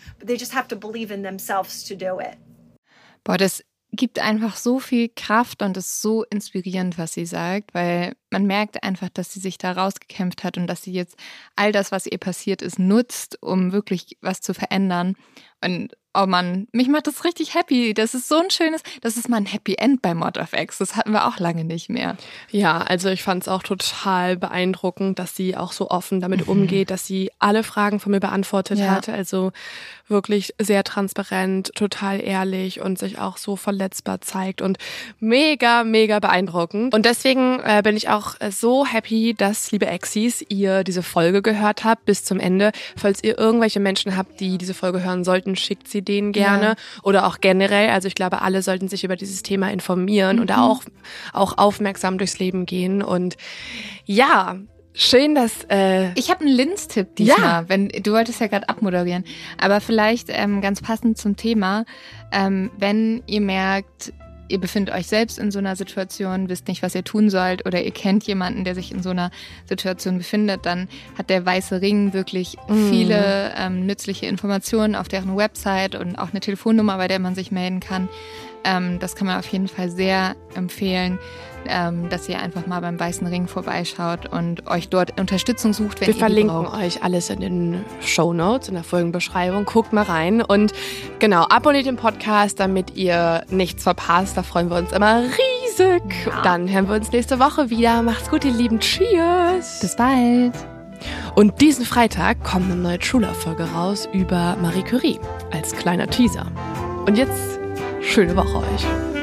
Boah, das gibt einfach so viel Kraft und ist so inspirierend, was sie sagt, weil man merkt einfach, dass sie sich da rausgekämpft hat und dass sie jetzt all das, was ihr passiert ist, nutzt, um wirklich was zu verändern. Und oh Mann, mich macht das richtig happy. Das ist so ein schönes, das ist mal ein Happy End bei Mod of X. Das hatten wir auch lange nicht mehr. Ja, also ich fand es auch total beeindruckend, dass sie auch so offen damit mhm. umgeht, dass sie alle Fragen von mir beantwortet ja. hat. Also wirklich sehr transparent, total ehrlich und sich auch so verletzbar zeigt und mega, mega beeindruckend. Und deswegen äh, bin ich auch so happy, dass, liebe Exis, ihr diese Folge gehört habt bis zum Ende. Falls ihr irgendwelche Menschen habt, die diese Folge hören sollten, schickt sie denen gerne ja. oder auch generell. Also ich glaube, alle sollten sich über dieses Thema informieren mhm. und auch, auch aufmerksam durchs Leben gehen. Und ja, Schön, dass. Äh ich habe einen Linz-Tipp diesmal. Ja. Wenn du wolltest ja gerade abmoderieren, aber vielleicht ähm, ganz passend zum Thema, ähm, wenn ihr merkt, ihr befindet euch selbst in so einer Situation, wisst nicht, was ihr tun sollt oder ihr kennt jemanden, der sich in so einer Situation befindet, dann hat der Weiße Ring wirklich mm. viele ähm, nützliche Informationen auf deren Website und auch eine Telefonnummer, bei der man sich melden kann. Ähm, das kann man auf jeden Fall sehr empfehlen, ähm, dass ihr einfach mal beim Weißen Ring vorbeischaut und euch dort Unterstützung sucht, wenn Wir ihr verlinken braucht. euch alles in den Show Notes, in der Folgenbeschreibung. Guckt mal rein und genau, abonniert den Podcast, damit ihr nichts verpasst. Da freuen wir uns immer riesig. Ja. Dann hören wir uns nächste Woche wieder. Macht's gut, ihr Lieben. Cheers. Bis bald. Und diesen Freitag kommt eine neue Schulauffolge raus über Marie Curie als kleiner Teaser. Und jetzt schöne Woche euch.